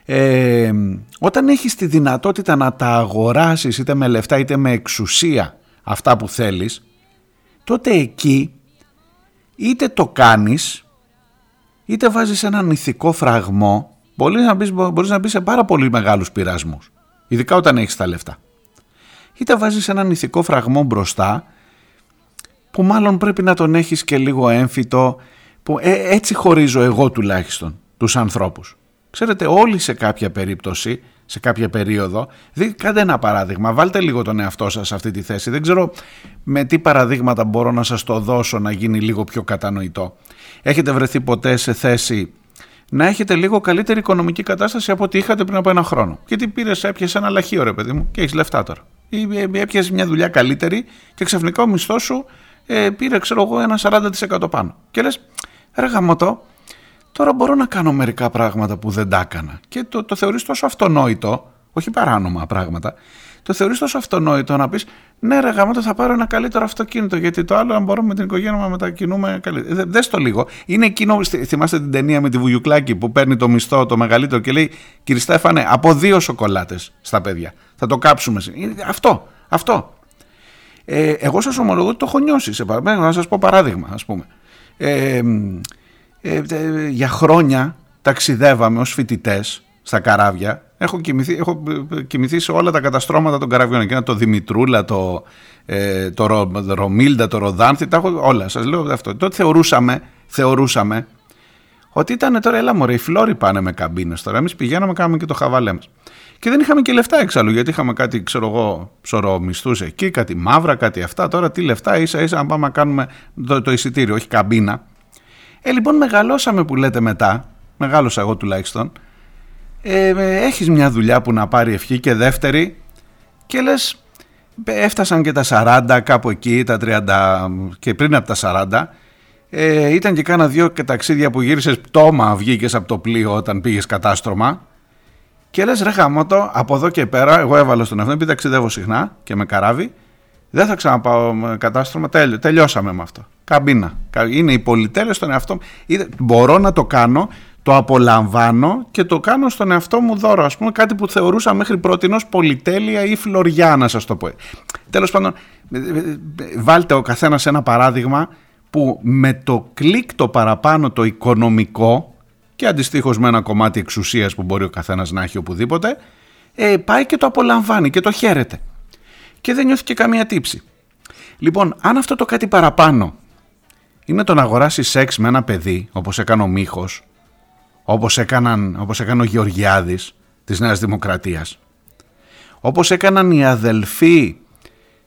Ε, όταν έχεις τη δυνατότητα να τα αγοράσεις είτε με λεφτά είτε με εξουσία αυτά που θέλεις τότε εκεί είτε το κάνεις είτε βάζεις έναν ηθικό φραγμό μπορείς να, μπεις, μπορείς να μπεις σε πάρα πολύ μεγάλους πειρασμούς, ειδικά όταν έχεις τα λεφτά. Είτε βάζεις έναν ηθικό φραγμό μπροστά, που μάλλον πρέπει να τον έχεις και λίγο έμφυτο, που ε, έτσι χωρίζω εγώ τουλάχιστον τους ανθρώπους. Ξέρετε όλοι σε κάποια περίπτωση, σε κάποια περίοδο, δείτε κάντε ένα παράδειγμα, βάλτε λίγο τον εαυτό σας σε αυτή τη θέση. Δεν ξέρω με τι παραδείγματα μπορώ να σας το δώσω να γίνει λίγο πιο κατανοητό. Έχετε βρεθεί ποτέ σε θέση να έχετε λίγο καλύτερη οικονομική κατάσταση από ό,τι είχατε πριν από ένα χρόνο; Γιατί πήρες, έπιασε ένα λαχείο ρε παιδί μου και έχεις λεφτά τώρα. Ή ε, έπιασε μια δουλειά καλύτερη και ξαφνικά ο μισθός σου ε, πήρε, ξέρω εγώ, ένα 40% πάνω. Και λες, ρε γαμωτό, τώρα μπορώ να κάνω μερικά πράγματα που δεν τα έκανα. Και το, το θεωρείς τόσο αυτονόητο, όχι παράνομα πράγματα, το θεωρείς τόσο αυτονόητο να πεις Ναι, ρε γαμώτο, θα πάρω ένα καλύτερο αυτοκίνητο. Γιατί το άλλο, αν μπορούμε με την οικογένεια να μετακινούμε καλύτερα. Δε το λίγο. Είναι εκείνο, θυμάστε την ταινία με τη Βουγιουκλάκη που παίρνει το μισθό το μεγαλύτερο και λέει Κύριε Στέφανε, από δύο σοκολάτες στα παιδιά. Θα το κάψουμε. Αυτό. Αυτό. Ε, εγώ σας ομολογώ ότι το έχω νιώσει. Σε, να σας πω παράδειγμα, ας πούμε. Ε, ε, ε, για χρόνια ταξιδεύαμε ως φοιτητές στα καράβια Έχω κοιμηθεί, έχω κοιμηθεί σε όλα τα καταστρώματα των καραβιών. Εκείνα το Δημητρούλα, το, ε, το Ρο, Ρομίλντα, το Ροδάνθη, τα έχω όλα. Σας λέω αυτό. Τότε θεωρούσαμε, θεωρούσαμε ότι ήταν τώρα, έλα μωρέ, οι φλόροι πάνε με καμπίνες τώρα. Εμείς πηγαίναμε, κάναμε και το χαβαλέ μας. Και δεν είχαμε και λεφτά εξάλλου, γιατί είχαμε κάτι, ξέρω εγώ, ψωρό μισθού εκεί, κάτι μαύρα, κάτι αυτά. Τώρα τι λεφτά, ίσα ίσα να πάμε να κάνουμε το, το εισιτήριο, όχι καμπίνα. Ε, λοιπόν, μεγαλώσαμε που λέτε μετά, μεγάλωσα εγώ τουλάχιστον, ε, έχεις μια δουλειά που να πάρει ευχή και δεύτερη και λες έφτασαν και τα 40 κάπου εκεί, τα 30 και πριν από τα 40 ε, ήταν και κάνα δυο και ταξίδια που γύρισες πτώμα βγήκες από το πλοίο όταν πήγες κατάστρωμα. Και λες ρε χαμότο από εδώ και πέρα εγώ έβαλα στον εαυτό επειδή ταξιδεύω συχνά και με καράβι δεν θα ξαναπάω με κατάστρωμα, τελειώσαμε με αυτό. Καμπίνα. Είναι η πολυτέλεια στον εαυτό Μπορώ να το κάνω το απολαμβάνω και το κάνω στον εαυτό μου δώρο. Ας πούμε κάτι που θεωρούσα μέχρι πρώτη ως πολυτέλεια ή φλωριά να σας το πω. Τέλος πάντων, βάλτε ο καθένας ένα παράδειγμα που με το κλικ το παραπάνω το οικονομικό και αντιστοίχως με ένα κομμάτι εξουσίας που μπορεί ο καθένας να έχει οπουδήποτε, ε, πάει και το απολαμβάνει και το χαίρεται. Και δεν νιώθει και καμία τύψη. Λοιπόν, αν αυτό το κάτι παραπάνω είναι το να αγοράσεις σεξ με ένα παιδί, όπως έκανε ο Μίχος, όπως, έκαναν, όπως έκανε ο Γεωργιάδης της Νέας Δημοκρατίας. Όπως έκαναν οι αδελφοί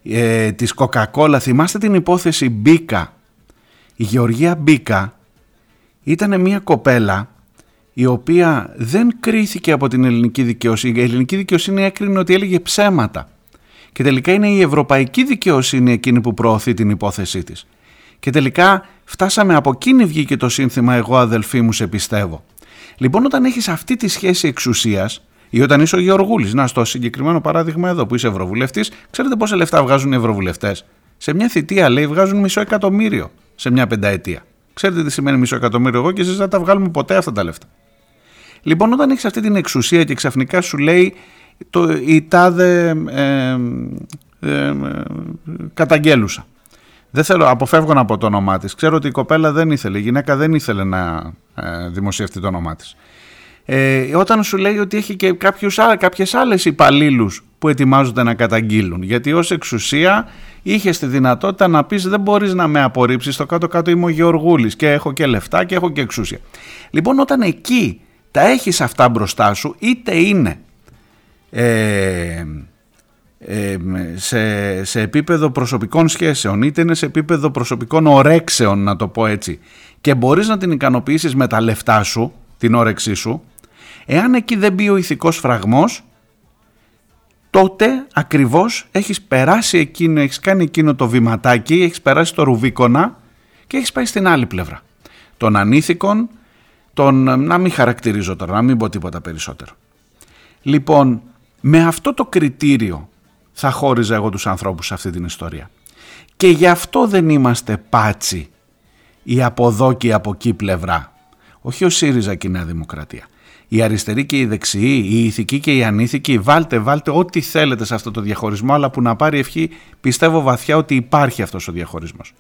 ε, της Coca-Cola, θυμάστε την υπόθεση Μπίκα. Η Γεωργία Μπίκα ήταν μια κοπέλα η οποία δεν κρίθηκε από την ελληνική δικαιοσύνη. Η ελληνική δικαιοσύνη έκρινε ότι έλεγε ψέματα. Και τελικά είναι η ευρωπαϊκή δικαιοσύνη εκείνη που προωθεί την υπόθεσή της. Και τελικά φτάσαμε από εκείνη βγήκε το σύνθημα «Εγώ αδελφοί μου σε πιστεύω». Λοιπόν, όταν έχεις αυτή τη σχέση εξουσίας, ή όταν είσαι ο Γεωργούλης, να στο συγκεκριμένο παράδειγμα εδώ που είσαι ευρωβουλευτής, ξέρετε πόσα λεφτά βγάζουν οι ευρωβουλευτές; Σε μια θητεία λέει βγάζουν μισό εκατομμύριο σε μια πενταετία. Ξέρετε τι σημαίνει μισό εκατομμύριο εγώ και εσείς δεν τα βγάλουμε ποτέ αυτά τα λεφτά. Λοιπόν, όταν έχεις αυτή την εξουσία και ξαφνικά σου λέει το, η τάδε ε, ε, ε, καταγγέλουσα. Δεν θέλω, αποφεύγω να πω το όνομά της. Ξέρω ότι η κοπέλα δεν ήθελε, η γυναίκα δεν ήθελε να ε, δημοσιευτεί το όνομά της. Ε, όταν σου λέει ότι έχει και κάποιες κάποιες άλλες υπαλλήλους που ετοιμάζονται να καταγγείλουν γιατί ως εξουσία είχες τη δυνατότητα να πεις δεν μπορείς να με απορρίψεις στο κάτω κάτω είμαι ο Γεωργούλης και έχω και λεφτά και έχω και εξουσία λοιπόν όταν εκεί τα έχεις αυτά μπροστά σου είτε είναι ε, σε, σε επίπεδο προσωπικών σχέσεων είτε είναι σε επίπεδο προσωπικών ορέξεων να το πω έτσι και μπορείς να την ικανοποιήσεις με τα λεφτά σου, την όρεξή σου εάν εκεί δεν μπει ο ηθικός φραγμός τότε ακριβώς έχεις περάσει εκείνο, έχεις κάνει εκείνο το βηματάκι, έχεις περάσει το ρουβίκονα και έχεις πάει στην άλλη πλευρά των ανήθικων, των, να μην χαρακτηρίζω τώρα, να μην πω τίποτα περισσότερο. Λοιπόν, με αυτό το κριτήριο θα χώριζα εγώ τους ανθρώπους σε αυτή την ιστορία. Και γι' αυτό δεν είμαστε πάτσι η από εδώ και η από εκεί πλευρά. Όχι ο ΣΥΡΙΖΑ και η Νέα Δημοκρατία. Η αριστερή και η δεξιή, η ηθική και η ανήθικη, βάλτε, βάλτε ό,τι θέλετε σε αυτό το διαχωρισμό, αλλά που να πάρει ευχή πιστεύω βαθιά ότι υπάρχει αυτός ο διαχωρισμός.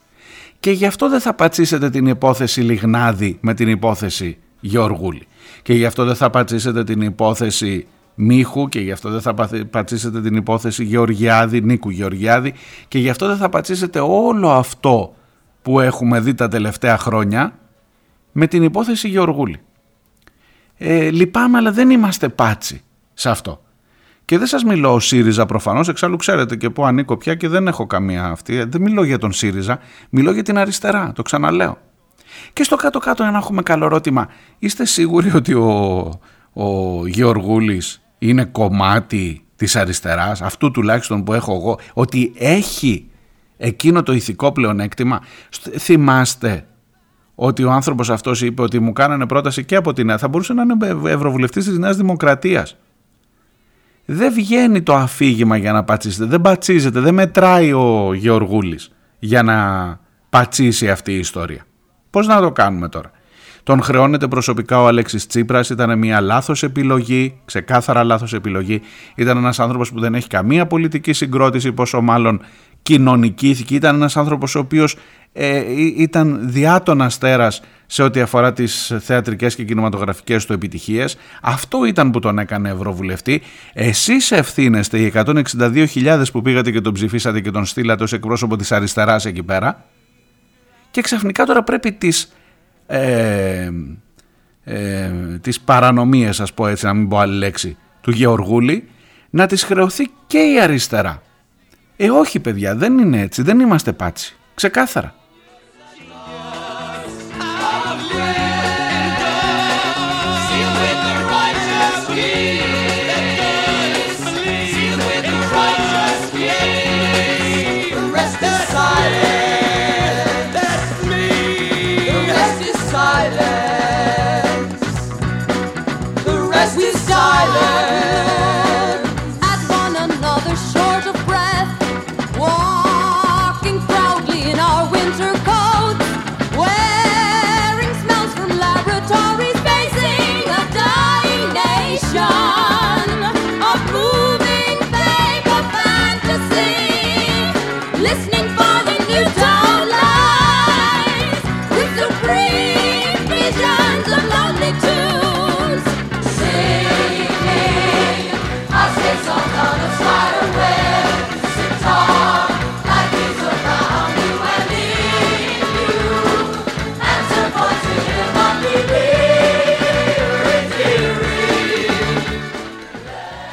Και γι' αυτό δεν θα πατσίσετε την υπόθεση Λιγνάδη με την υπόθεση Γεωργούλη. Και γι' αυτό δεν θα πατήσετε την υπόθεση Μίχου και γι' αυτό δεν θα πατήσετε την υπόθεση Γεωργιάδη, Νίκου Γεωργιάδη και γι' αυτό δεν θα πατήσετε όλο αυτό που έχουμε δει τα τελευταία χρόνια με την υπόθεση Γεωργούλη. Ε, λυπάμαι αλλά δεν είμαστε πάτσι σε αυτό. Και δεν σας μιλώ ο ΣΥΡΙΖΑ προφανώς, εξάλλου ξέρετε και που ανήκω πια και δεν έχω καμία αυτή. Δεν μιλώ για τον ΣΥΡΙΖΑ, μιλώ για την αριστερά, το ξαναλέω. Και στο κάτω-κάτω να έχουμε καλό ερώτημα, είστε σίγουροι ότι ο, ο Γεωργούλης είναι κομμάτι της αριστεράς, αυτού τουλάχιστον που έχω εγώ, ότι έχει εκείνο το ηθικό πλεονέκτημα. Θυμάστε ότι ο άνθρωπος αυτός είπε ότι μου κάνανε πρόταση και από την Νέα, θα μπορούσε να είναι ευρωβουλευτής της Νέας Δημοκρατίας. Δεν βγαίνει το αφήγημα για να πατσίσετε, δεν πατσίζεται, δεν μετράει ο Γεωργούλης για να πατσίσει αυτή η ιστορία. Πώς να το κάνουμε τώρα; Τον χρεώνεται προσωπικά ο Αλέξης Τσίπρας, ήταν μια λάθος επιλογή, ξεκάθαρα λάθος επιλογή. Ήταν ένας άνθρωπος που δεν έχει καμία πολιτική συγκρότηση, πόσο μάλλον κοινωνική ηθική. Ήταν ένας άνθρωπος ο οποίος ε, ήταν διάτον αστέρας σε ό,τι αφορά τις θεατρικές και κινηματογραφικές του επιτυχίες. Αυτό ήταν που τον έκανε Ευρωβουλευτή. Εσείς ευθύνεστε οι 162.000 που πήγατε και τον ψηφίσατε και τον στείλατε ως εκπρόσωπο της αριστεράς εκεί πέρα. Και ξαφνικά τώρα πρέπει τις, ε, ε, τις παρανομίες, ας πω έτσι, να μην πω άλλη λέξη, του Γεωργούλη, να τις χρεωθεί και η αριστερά. Ε όχι παιδιά, δεν είναι έτσι, δεν είμαστε πάτσι. Ξεκάθαρα.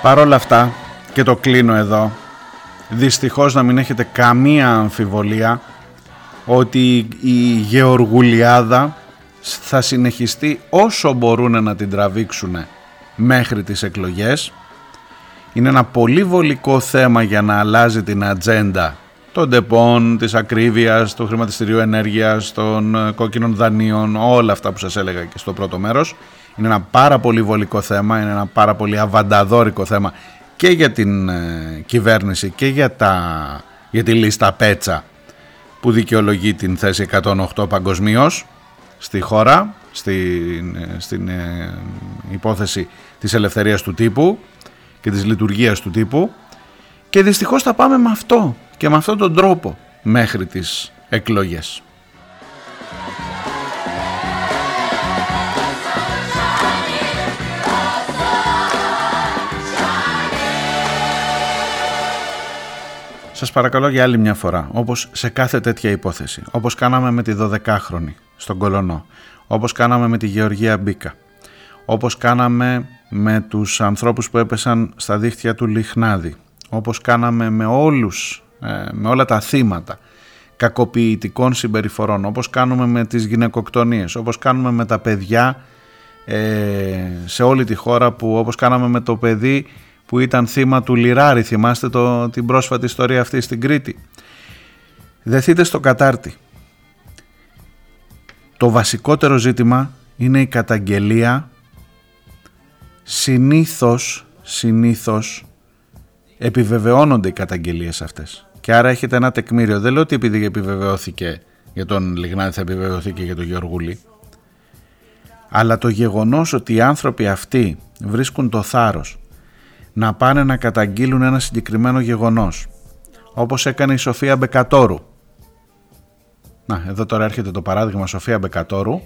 Παρ' όλα αυτά και το κλείνω εδώ δυστυχώς να μην έχετε καμία αμφιβολία ότι η Γεωργουλιάδα θα συνεχιστεί όσο μπορούν να την τραβήξουν μέχρι τις εκλογές. Είναι ένα πολύ βολικό θέμα για να αλλάζει την ατζέντα των τεπών, της ακρίβειας, του χρηματιστηρίου ενέργειας, των κόκκινων δανείων, όλα αυτά που σας έλεγα και στο πρώτο μέρος. Είναι ένα πάρα πολύ βολικό θέμα, είναι ένα πάρα πολύ αβανταδόρικο θέμα και για την ε, κυβέρνηση και για, τα, για τη λίστα Πέτσα που δικαιολογεί την θέση 108 παγκοσμίως στη χώρα, στην, ε, στην ε, υπόθεση της ελευθερίας του τύπου και της λειτουργίας του τύπου και δυστυχώς θα πάμε με αυτό και με αυτόν τον τρόπο μέχρι τις εκλογές. Σας παρακαλώ για άλλη μια φορά, όπως σε κάθε τέτοια υπόθεση, όπως κάναμε με τη 12χρονη στον Κολονό, όπως κάναμε με τη Γεωργία Μπίκα, όπως κάναμε με τους ανθρώπους που έπεσαν στα δίχτυα του Λιχνάδη, όπως κάναμε με όλους, ε, με όλα τα θύματα κακοποιητικών συμπεριφορών, όπως κάνουμε με τις γυναικοκτονίες, όπως κάνουμε με τα παιδιά ε, σε όλη τη χώρα που όπως κάναμε με το παιδί που ήταν θύμα του Λιράρη, θυμάστε το, την πρόσφατη ιστορία αυτή στην Κρήτη. Δεθείτε στο κατάρτι. Το βασικότερο ζήτημα είναι η καταγγελία συνήθως, συνήθως επιβεβαιώνονται οι καταγγελίες αυτές. Και άρα έχετε ένα τεκμήριο. Δεν λέω ότι επειδή επιβεβαιώθηκε για τον Λιγνάδη θα επιβεβαιωθεί και για τον Γεωργούλη. Αλλά το γεγονός ότι οι άνθρωποι αυτοί βρίσκουν το θάρρος να πάνε να καταγγείλουν ένα συγκεκριμένο γεγονός όπως έκανε η Σοφία Μπεκατόρου να εδώ τώρα έρχεται το παράδειγμα Σοφία Μπεκατόρου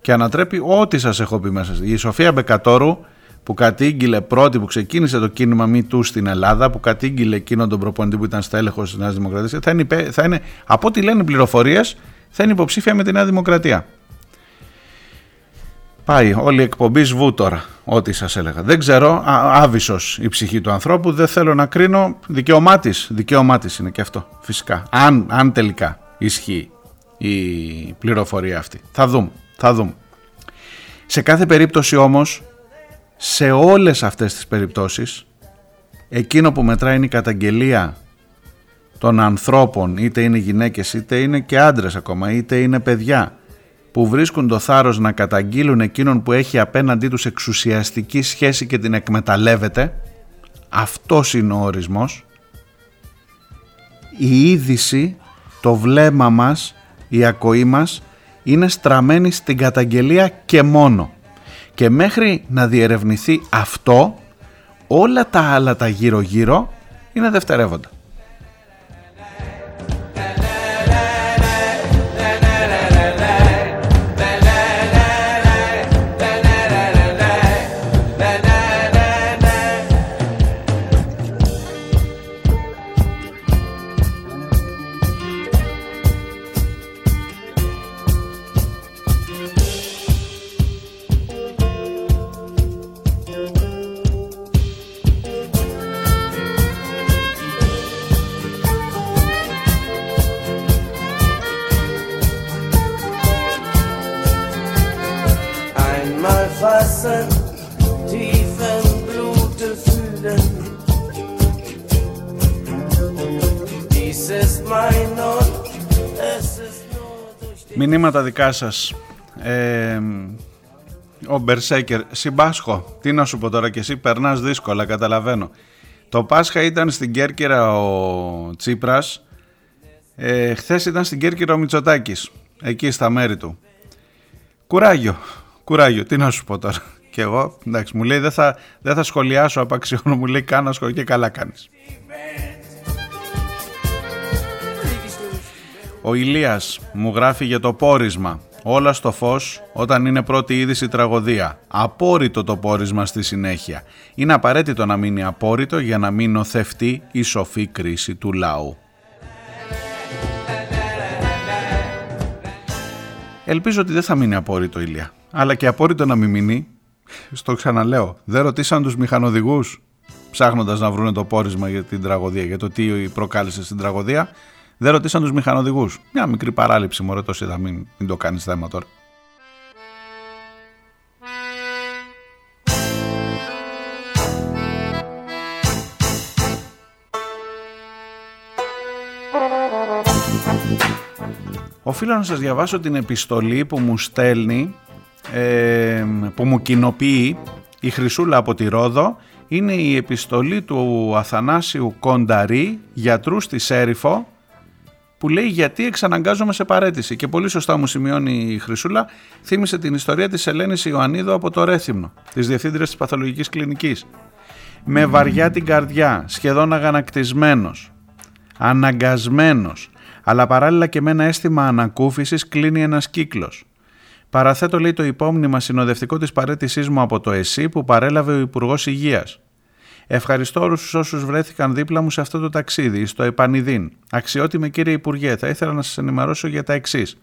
και ανατρέπει ό,τι σας έχω πει μέσα. Η Σοφία Μπεκατόρου που κατήγγειλε πρώτη που ξεκίνησε το κίνημα μη του στην Ελλάδα, που κατήγγειλε εκείνον τον προπονητή που ήταν στέλεχος της Νέας Δημοκρατίας, θα είναι, θα είναι, από ό,τι λένε οι πληροφορίες, θα είναι υποψήφια με τη Νέα Δημοκρατία. Πάει όλη η εκπομπή σβού τώρα, ό,τι σας έλεγα. Δεν ξέρω, άβυσος η ψυχή του ανθρώπου, δεν θέλω να κρίνω, δικαιωμάτης, δικαιωμάτης είναι και αυτό, φυσικά. Αν, αν τελικά ισχύει η πληροφορία αυτή. Θα δούμε, θα δούμε. Σε κάθε περίπτωση όμως, σε όλες αυτές τις περιπτώσεις, εκείνο που μετράει είναι η καταγγελία των ανθρώπων, είτε είναι γυναίκες, είτε είναι και άντρες ακόμα, είτε είναι παιδιά, που βρίσκουν το θάρρος να καταγγείλουν εκείνον που έχει απέναντί τους εξουσιαστική σχέση και την εκμεταλλεύεται, αυτός είναι ο ορισμός, η είδηση, το βλέμμα μας, η ακοή μας είναι στραμμένη στην καταγγελία και μόνο. Και μέχρι να διερευνηθεί αυτό, όλα τα άλλα τα γύρω-γύρω είναι δευτερεύοντα. Μηνύματα δικά σας. Ε, ο Μπερσέκερ, συμπάσχω. Τι να σου πω τώρα και εσύ περνάς δύσκολα, καταλαβαίνω. Το Πάσχα ήταν στην Κέρκυρα ο Τσίπρας. Ε, χθες ήταν στην Κέρκυρα ο Μητσοτάκης. Εκεί στα μέρη του. Κουράγιο. Κουράγιο. Τι να σου πω τώρα. Και εγώ, εντάξει, μου λέει δεν θα, δεν θα σχολιάσω απαξιώνω. Μου λέει κάνα σχολείο και καλά κάνεις. Ο Ηλίας μου γράφει για το πόρισμα. Όλα στο φως όταν είναι πρώτη είδηση τραγωδία. Απόρριτο το πόρισμα στη συνέχεια. Είναι απαραίτητο να μείνει απόρριτο για να μην νοθευτεί η σοφή κρίση του λαού. Ελπίζω ότι δεν θα μείνει απόρριτο Ηλία. Αλλά και απόρριτο να μην μείνει. Στο ξαναλέω. Δεν ρωτήσαν τους μηχανοδηγούς ψάχνοντας να βρουν το πόρισμα για την τραγωδία, για το τι προκάλεσε στην τραγωδία. Δεν ρωτήσαν τους μηχανοδηγούς. Μια μικρή παράληψη, μωρέ, τόσο είδα, μην, μην το κάνεις θέμα τώρα. Οφείλω να σας διαβάσω την επιστολή που μου στέλνει, ε, που μου κοινοποιεί η Χρυσούλα από τη Ρόδο. Είναι η επιστολή του Αθανάσιου Κονταρή, γιατρού στη Σέριφο, που λέει γιατί εξαναγκάζομαι σε παρέτηση. Και πολύ σωστά μου σημειώνει η Χρυσούλα, θύμισε την ιστορία της Ελένης Ιωαννίδου από το Ρέθυμνο, της διευθύντριας της Παθολογικής Κλινικής. Με βαριά την καρδιά, σχεδόν αγανακτισμένος, αναγκασμένος, αλλά παράλληλα και με ένα αίσθημα ανακούφισης, κλείνει ένας κύκλος. Παραθέτω, λέει, το υπόμνημα συνοδευτικό της παρέτησής μου από το ΕΣΥ που παρέλαβε ο Υπουργός Υγείας. Ευχαριστώ όλους όσους βρέθηκαν δίπλα μου σε αυτό το ταξίδι, στο Επανειδίν. Αξιότιμε κύριε Υπουργέ, θα ήθελα να σας ενημερώσω για τα εξής.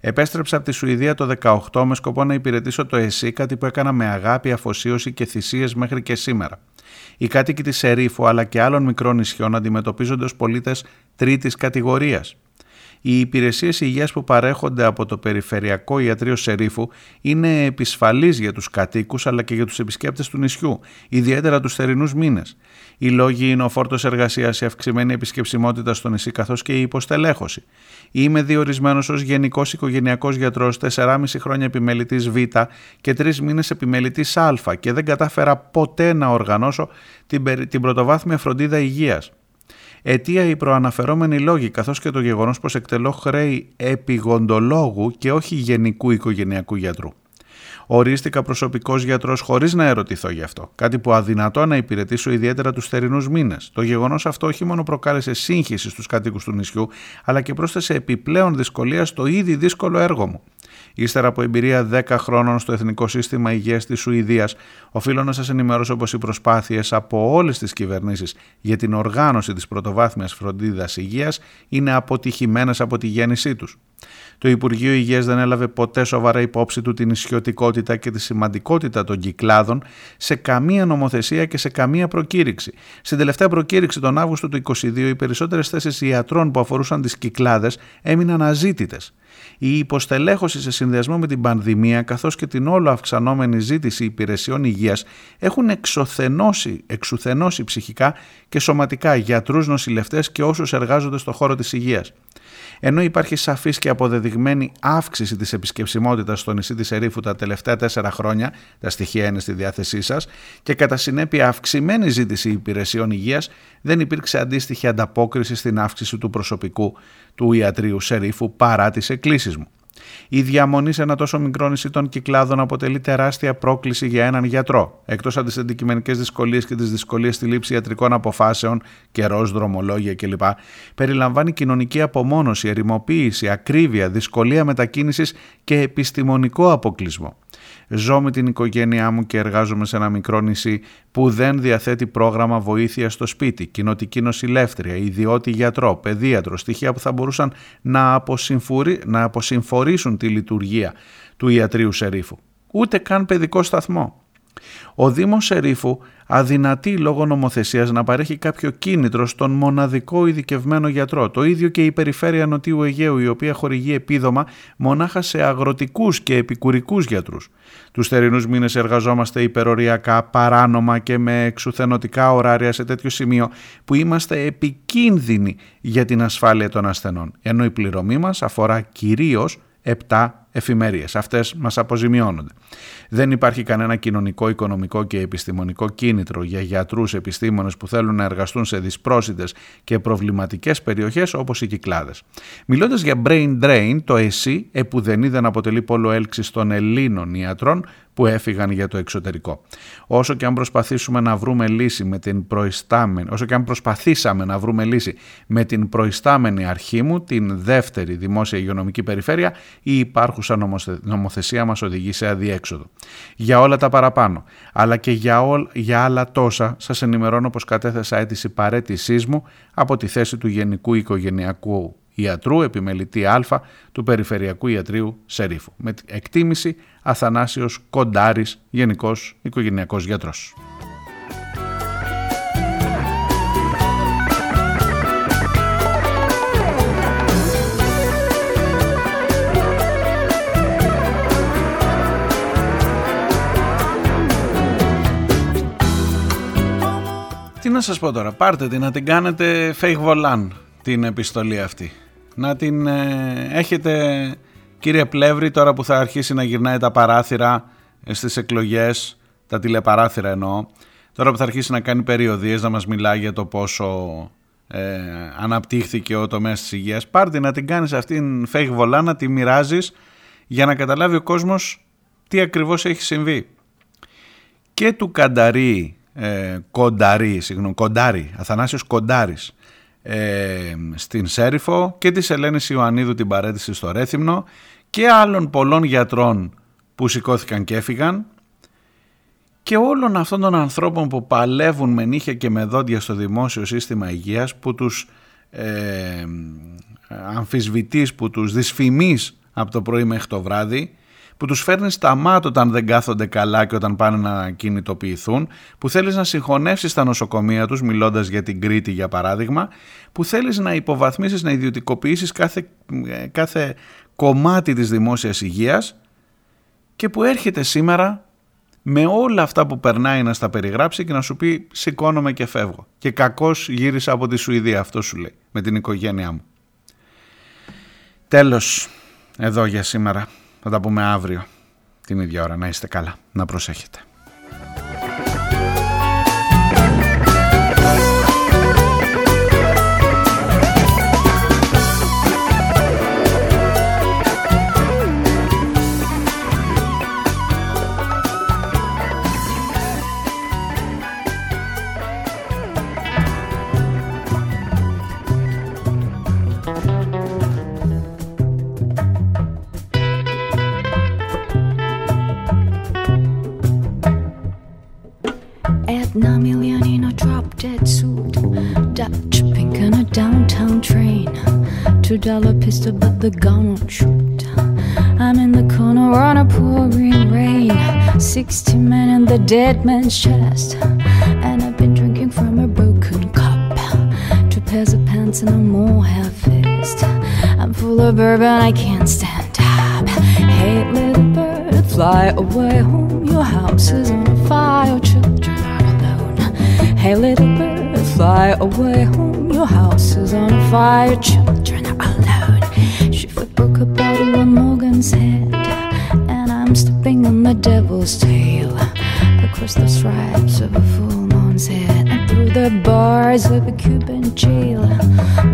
Επέστρεψα από τη Σουηδία το 18 με σκοπό να υπηρετήσω το ΕΣΥ, κάτι που έκανα με αγάπη, αφοσίωση και θυσίες μέχρι και σήμερα. Οι κάτοικοι της Ερήφου αλλά και άλλων μικρών νησιών αντιμετωπίζονται ως πολίτες τρίτης κατηγορίας. Οι υπηρεσίες υγείας που παρέχονται από το Περιφερειακό Ιατρείο Σερίφου είναι επισφαλείς για τους κατοίκους αλλά και για τους επισκέπτες του νησιού, ιδιαίτερα τους θερινούς μήνες. Οι λόγοι είναι ο φόρτος εργασίας, η αυξημένη επισκεψιμότητα στο νησί καθώς και η υποστελέχωση. Είμαι διορισμένος ως γενικός οικογενειακός γιατρός 4,5 χρόνια επιμελητής Β και 3 μήνες επιμελητής Α και δεν κατάφερα ποτέ να οργανώσω την, την πρωτοβάθμια φροντίδα υγείας. Αιτία οι προαναφερόμενοι λόγοι, καθώς και το γεγονός πως εκτελώ χρέη επιγοντολόγου και όχι γενικού οικογενειακού γιατρού. Ορίστηκα προσωπικός γιατρός χωρίς να ερωτηθώ γι' αυτό. Κάτι που αδυνατό να υπηρετήσω ιδιαίτερα τους θερινούς μήνες. Το γεγονός αυτό όχι μόνο προκάλεσε σύγχυση στους κατοίκου του νησιού, αλλά και πρόσθεσε επιπλέον δυσκολία στο ήδη δύσκολο έργο μου. Ύστερα από εμπειρία 10 χρόνων στο Εθνικό Σύστημα Υγείας της Σουηδίας, οφείλω να σας ενημερώσω πως οι προσπάθειες από όλες τις κυβερνήσεις για την οργάνωση της πρωτοβάθμιας φροντίδας υγείας είναι αποτυχημένες από τη γέννησή τους. Το Υπουργείο Υγείας δεν έλαβε ποτέ σοβαρά υπόψη του την ισιωτικότητα και τη σημαντικότητα των κυκλάδων σε καμία νομοθεσία και σε καμία προκήρυξη. Στην τελευταία προκήρυξη τον Αύγουστο του 2022, οι περισσότερες θέσεις ιατρών που αφορούσαν τις κυκλάδες έμειναν αζήτητες. Η υποστελέχωση σε συνδυασμό με την πανδημία καθώς και την όλο αυξανόμενη ζήτηση υπηρεσιών υγείας έχουν εξουθενώσει, εξουθενώσει ψυχικά και σωματικά γιατρούς, νοσηλευτές και όσους εργάζονται στο χώρο της υγείας. Ενώ υπάρχει σαφής και αποδεδειγμένη αύξηση της επισκεψιμότητας στο νησί της Ερήφου τα τελευταία τέσσερα χρόνια, τα στοιχεία είναι στη διάθεσή σας, και κατά συνέπεια αυξημένη ζήτηση υπηρεσιών υγείας, δεν υπήρξε αντίστοιχη ανταπόκριση στην αύξηση του προσωπικού του ιατρίου Σερίφου παρά τις εκκλήσεις μου. Η διαμονή σε ένα τόσο μικρό νησί των κυκλάδων αποτελεί τεράστια πρόκληση για έναν γιατρό. Εκτός από τις αντικειμενικές δυσκολίες και τις δυσκολίες στη λήψη ιατρικών αποφάσεων, καιρός, δρομολόγια κλπ., περιλαμβάνει κοινωνική απομόνωση, ερημοποίηση, ακρίβεια, δυσκολία μετακίνησης και επιστημονικό αποκλεισμό. Ζω με την οικογένειά μου και εργάζομαι σε ένα μικρό νησί που δεν διαθέτει πρόγραμμα βοήθεια στο σπίτι, κοινοτική νοσηλεύτρια, ιδιώτη γιατρό, παιδίατρο, στοιχεία που θα μπορούσαν να, να αποσυμφορήσουν τη λειτουργία του ιατρίου Σερίφου. Ούτε καν παιδικό σταθμό. Ο Δήμος Σερίφου αδυνατεί λόγω νομοθεσίας να παρέχει κάποιο κίνητρο στον μοναδικό ειδικευμένο γιατρό. Το ίδιο και η περιφέρεια Νοτιού Αιγαίου η οποία χορηγεί επίδομα μονάχα σε αγροτικούς και επικουρικούς γιατρούς. Τους θερινούς μήνες εργαζόμαστε υπεροριακά, παράνομα και με εξουθενωτικά ωράρια σε τέτοιο σημείο που είμαστε επικίνδυνοι για την ασφάλεια των ασθενών, ενώ η πληρωμή μας αφορά κυρίως 7 εφημερίες. Αυτές μας αποζημιώνονται. Δεν υπάρχει κανένα κοινωνικό, οικονομικό και επιστημονικό κίνητρο για γιατρούς, επιστήμονες που θέλουν να εργαστούν σε δυσπρόσιτες και προβληματικές περιοχές όπως οι κυκλάδες. Μιλώντας για brain drain, το ΕΣΥ επουδενή δεν αποτελεί πόλο έλξης των Ελλήνων ιατρών που έφυγαν για το εξωτερικό. Όσο και αν προσπαθήσουμε να βρούμε λύση με την προϊστάμενη, όσο και αν προσπαθήσαμε να βρούμε λύση με την προϊστάμενη αρχή μου, την δεύτερη δημόσια υγειονομική περιφέρεια, η υπάρχουσα νομοθεσία μας οδηγεί σε αδιέξοδο. Για όλα τα παραπάνω, αλλά και για, ό, για άλλα τόσα, σας ενημερώνω πως κατέθεσα αίτηση παρέτησής μου από τη θέση του Γενικού Οικογενειακού Ιατρού Επιμελητή Α του Περιφερειακού Ιατρίου Σερίφου. Με εκτίμηση Αθανάσιος Κοντάρης, Γενικός Οικογενειακός Γιατρός. Τι να σας πω τώρα, πάρτε την να την κάνετε fake volant την επιστολή αυτή. Να την ε, έχετε κύριε Πλεύρη τώρα που θα αρχίσει να γυρνάει τα παράθυρα ε, στις εκλογές, τα τηλεπαράθυρα εννοώ, τώρα που θα αρχίσει να κάνει περιοδίες να μας μιλάει για το πόσο ε, αναπτύχθηκε ο τομέας της υγείας, πάρτε να την κάνεις αυτήν fake βολά, να τη μοιράζεις για να καταλάβει ο κόσμος τι ακριβώς έχει συμβεί. Και του Κανταρί, ε, Κονταρί, συγγνώμη, Κοντάρι, Αθανάσιος Κοντάρης, ε, στην Σέριφο και της Ελένης Ιωαννίδου την παρέτηση στο Ρέθυμνο και άλλων πολλών γιατρών που σηκώθηκαν και έφυγαν. Και όλων αυτών των ανθρώπων που παλεύουν με νύχια και με δόντια στο δημόσιο σύστημα υγείας που τους ε, αμφισβητείς, που τους δυσφημείς από το πρωί μέχρι το βράδυ που τους φέρνει στα μάτια όταν δεν κάθονται καλά και όταν πάνε να κινητοποιηθούν, που θέλεις να συγχωνεύσεις τα νοσοκομεία τους, μιλώντας για την Κρήτη για παράδειγμα, που θέλεις να υποβαθμίσεις, να ιδιωτικοποιήσεις κάθε, ε, κάθε κομμάτι της δημόσιας υγείας και που έρχεται σήμερα με όλα αυτά που περνάει να στα περιγράψει και να σου πει σηκώνομαι και φεύγω. Και κακώς γύρισα από τη Σουηδία, αυτό σου λέει, με την οικογένειά μου. Τέλος, εδώ για σήμερα. Θα τα πούμε αύριο την ίδια ώρα. Να είστε καλά. Να προσέχετε. Pistol, but the gun won't shoot. I'm in the corner on a pouring rain. Sixty men in the dead man's chest. And I've been drinking from a broken cup. Two pairs of pants and a more half fist. I'm full of bourbon, I can't stand up. Hey, little bird, fly away home. Your house is on fire, children are alone. Hey, little bird, fly away home. Your house is on fire, children broke a bottle on Morgan's head, and I'm stepping on the devil's tail across the stripes of a full moon's head and through the bars of a Cuban jail.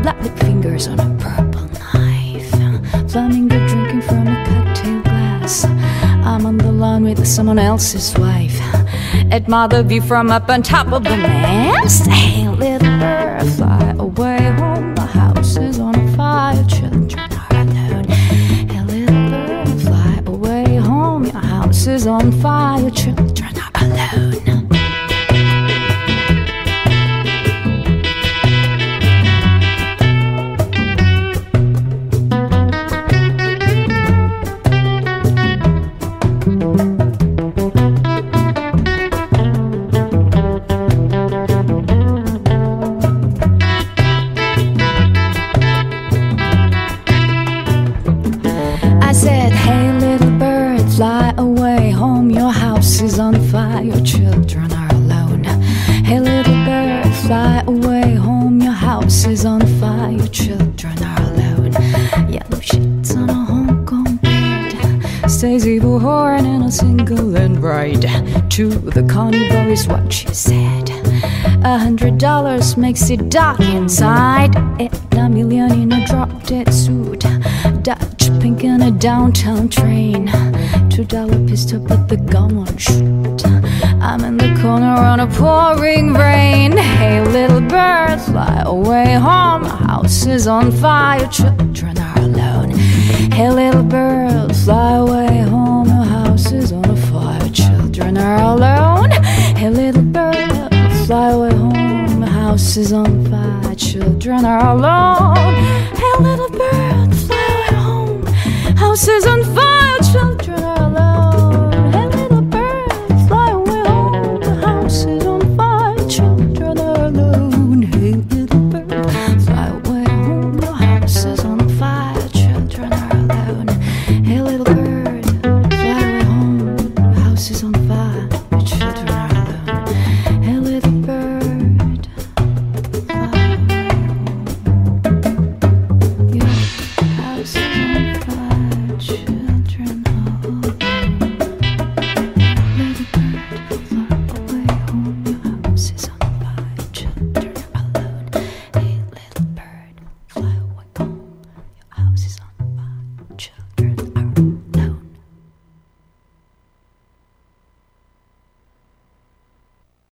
Black with fingers on a purple knife, flamingo drinking from a cocktail glass. I'm on the lawn with someone else's wife. Admire the view from up on top of the mast. Hey, is on fire, children are alone. I said, fire, your children are alone. Hey, little bird, fly away home. Your house is on fire, your children are alone. Yellow sheets on a Hong Kong bed. Stays evil horn in a single and ride to the carnival is what she said. A hundred dollars makes it dark inside. And a million in a drop dead suit. Dutch pink in a downtown train. Two dollar pistol, but the gun won't shoot. I'm in the corner on a pouring rain. Hey, little bird, fly away home. House is on fire, children are alone. Hey, little bird, fly away home. House is on fire, children are alone. Hey, little bird, fly away home. House is on fire, children are alone. Hey, little bird, fly away home. House is on fire girl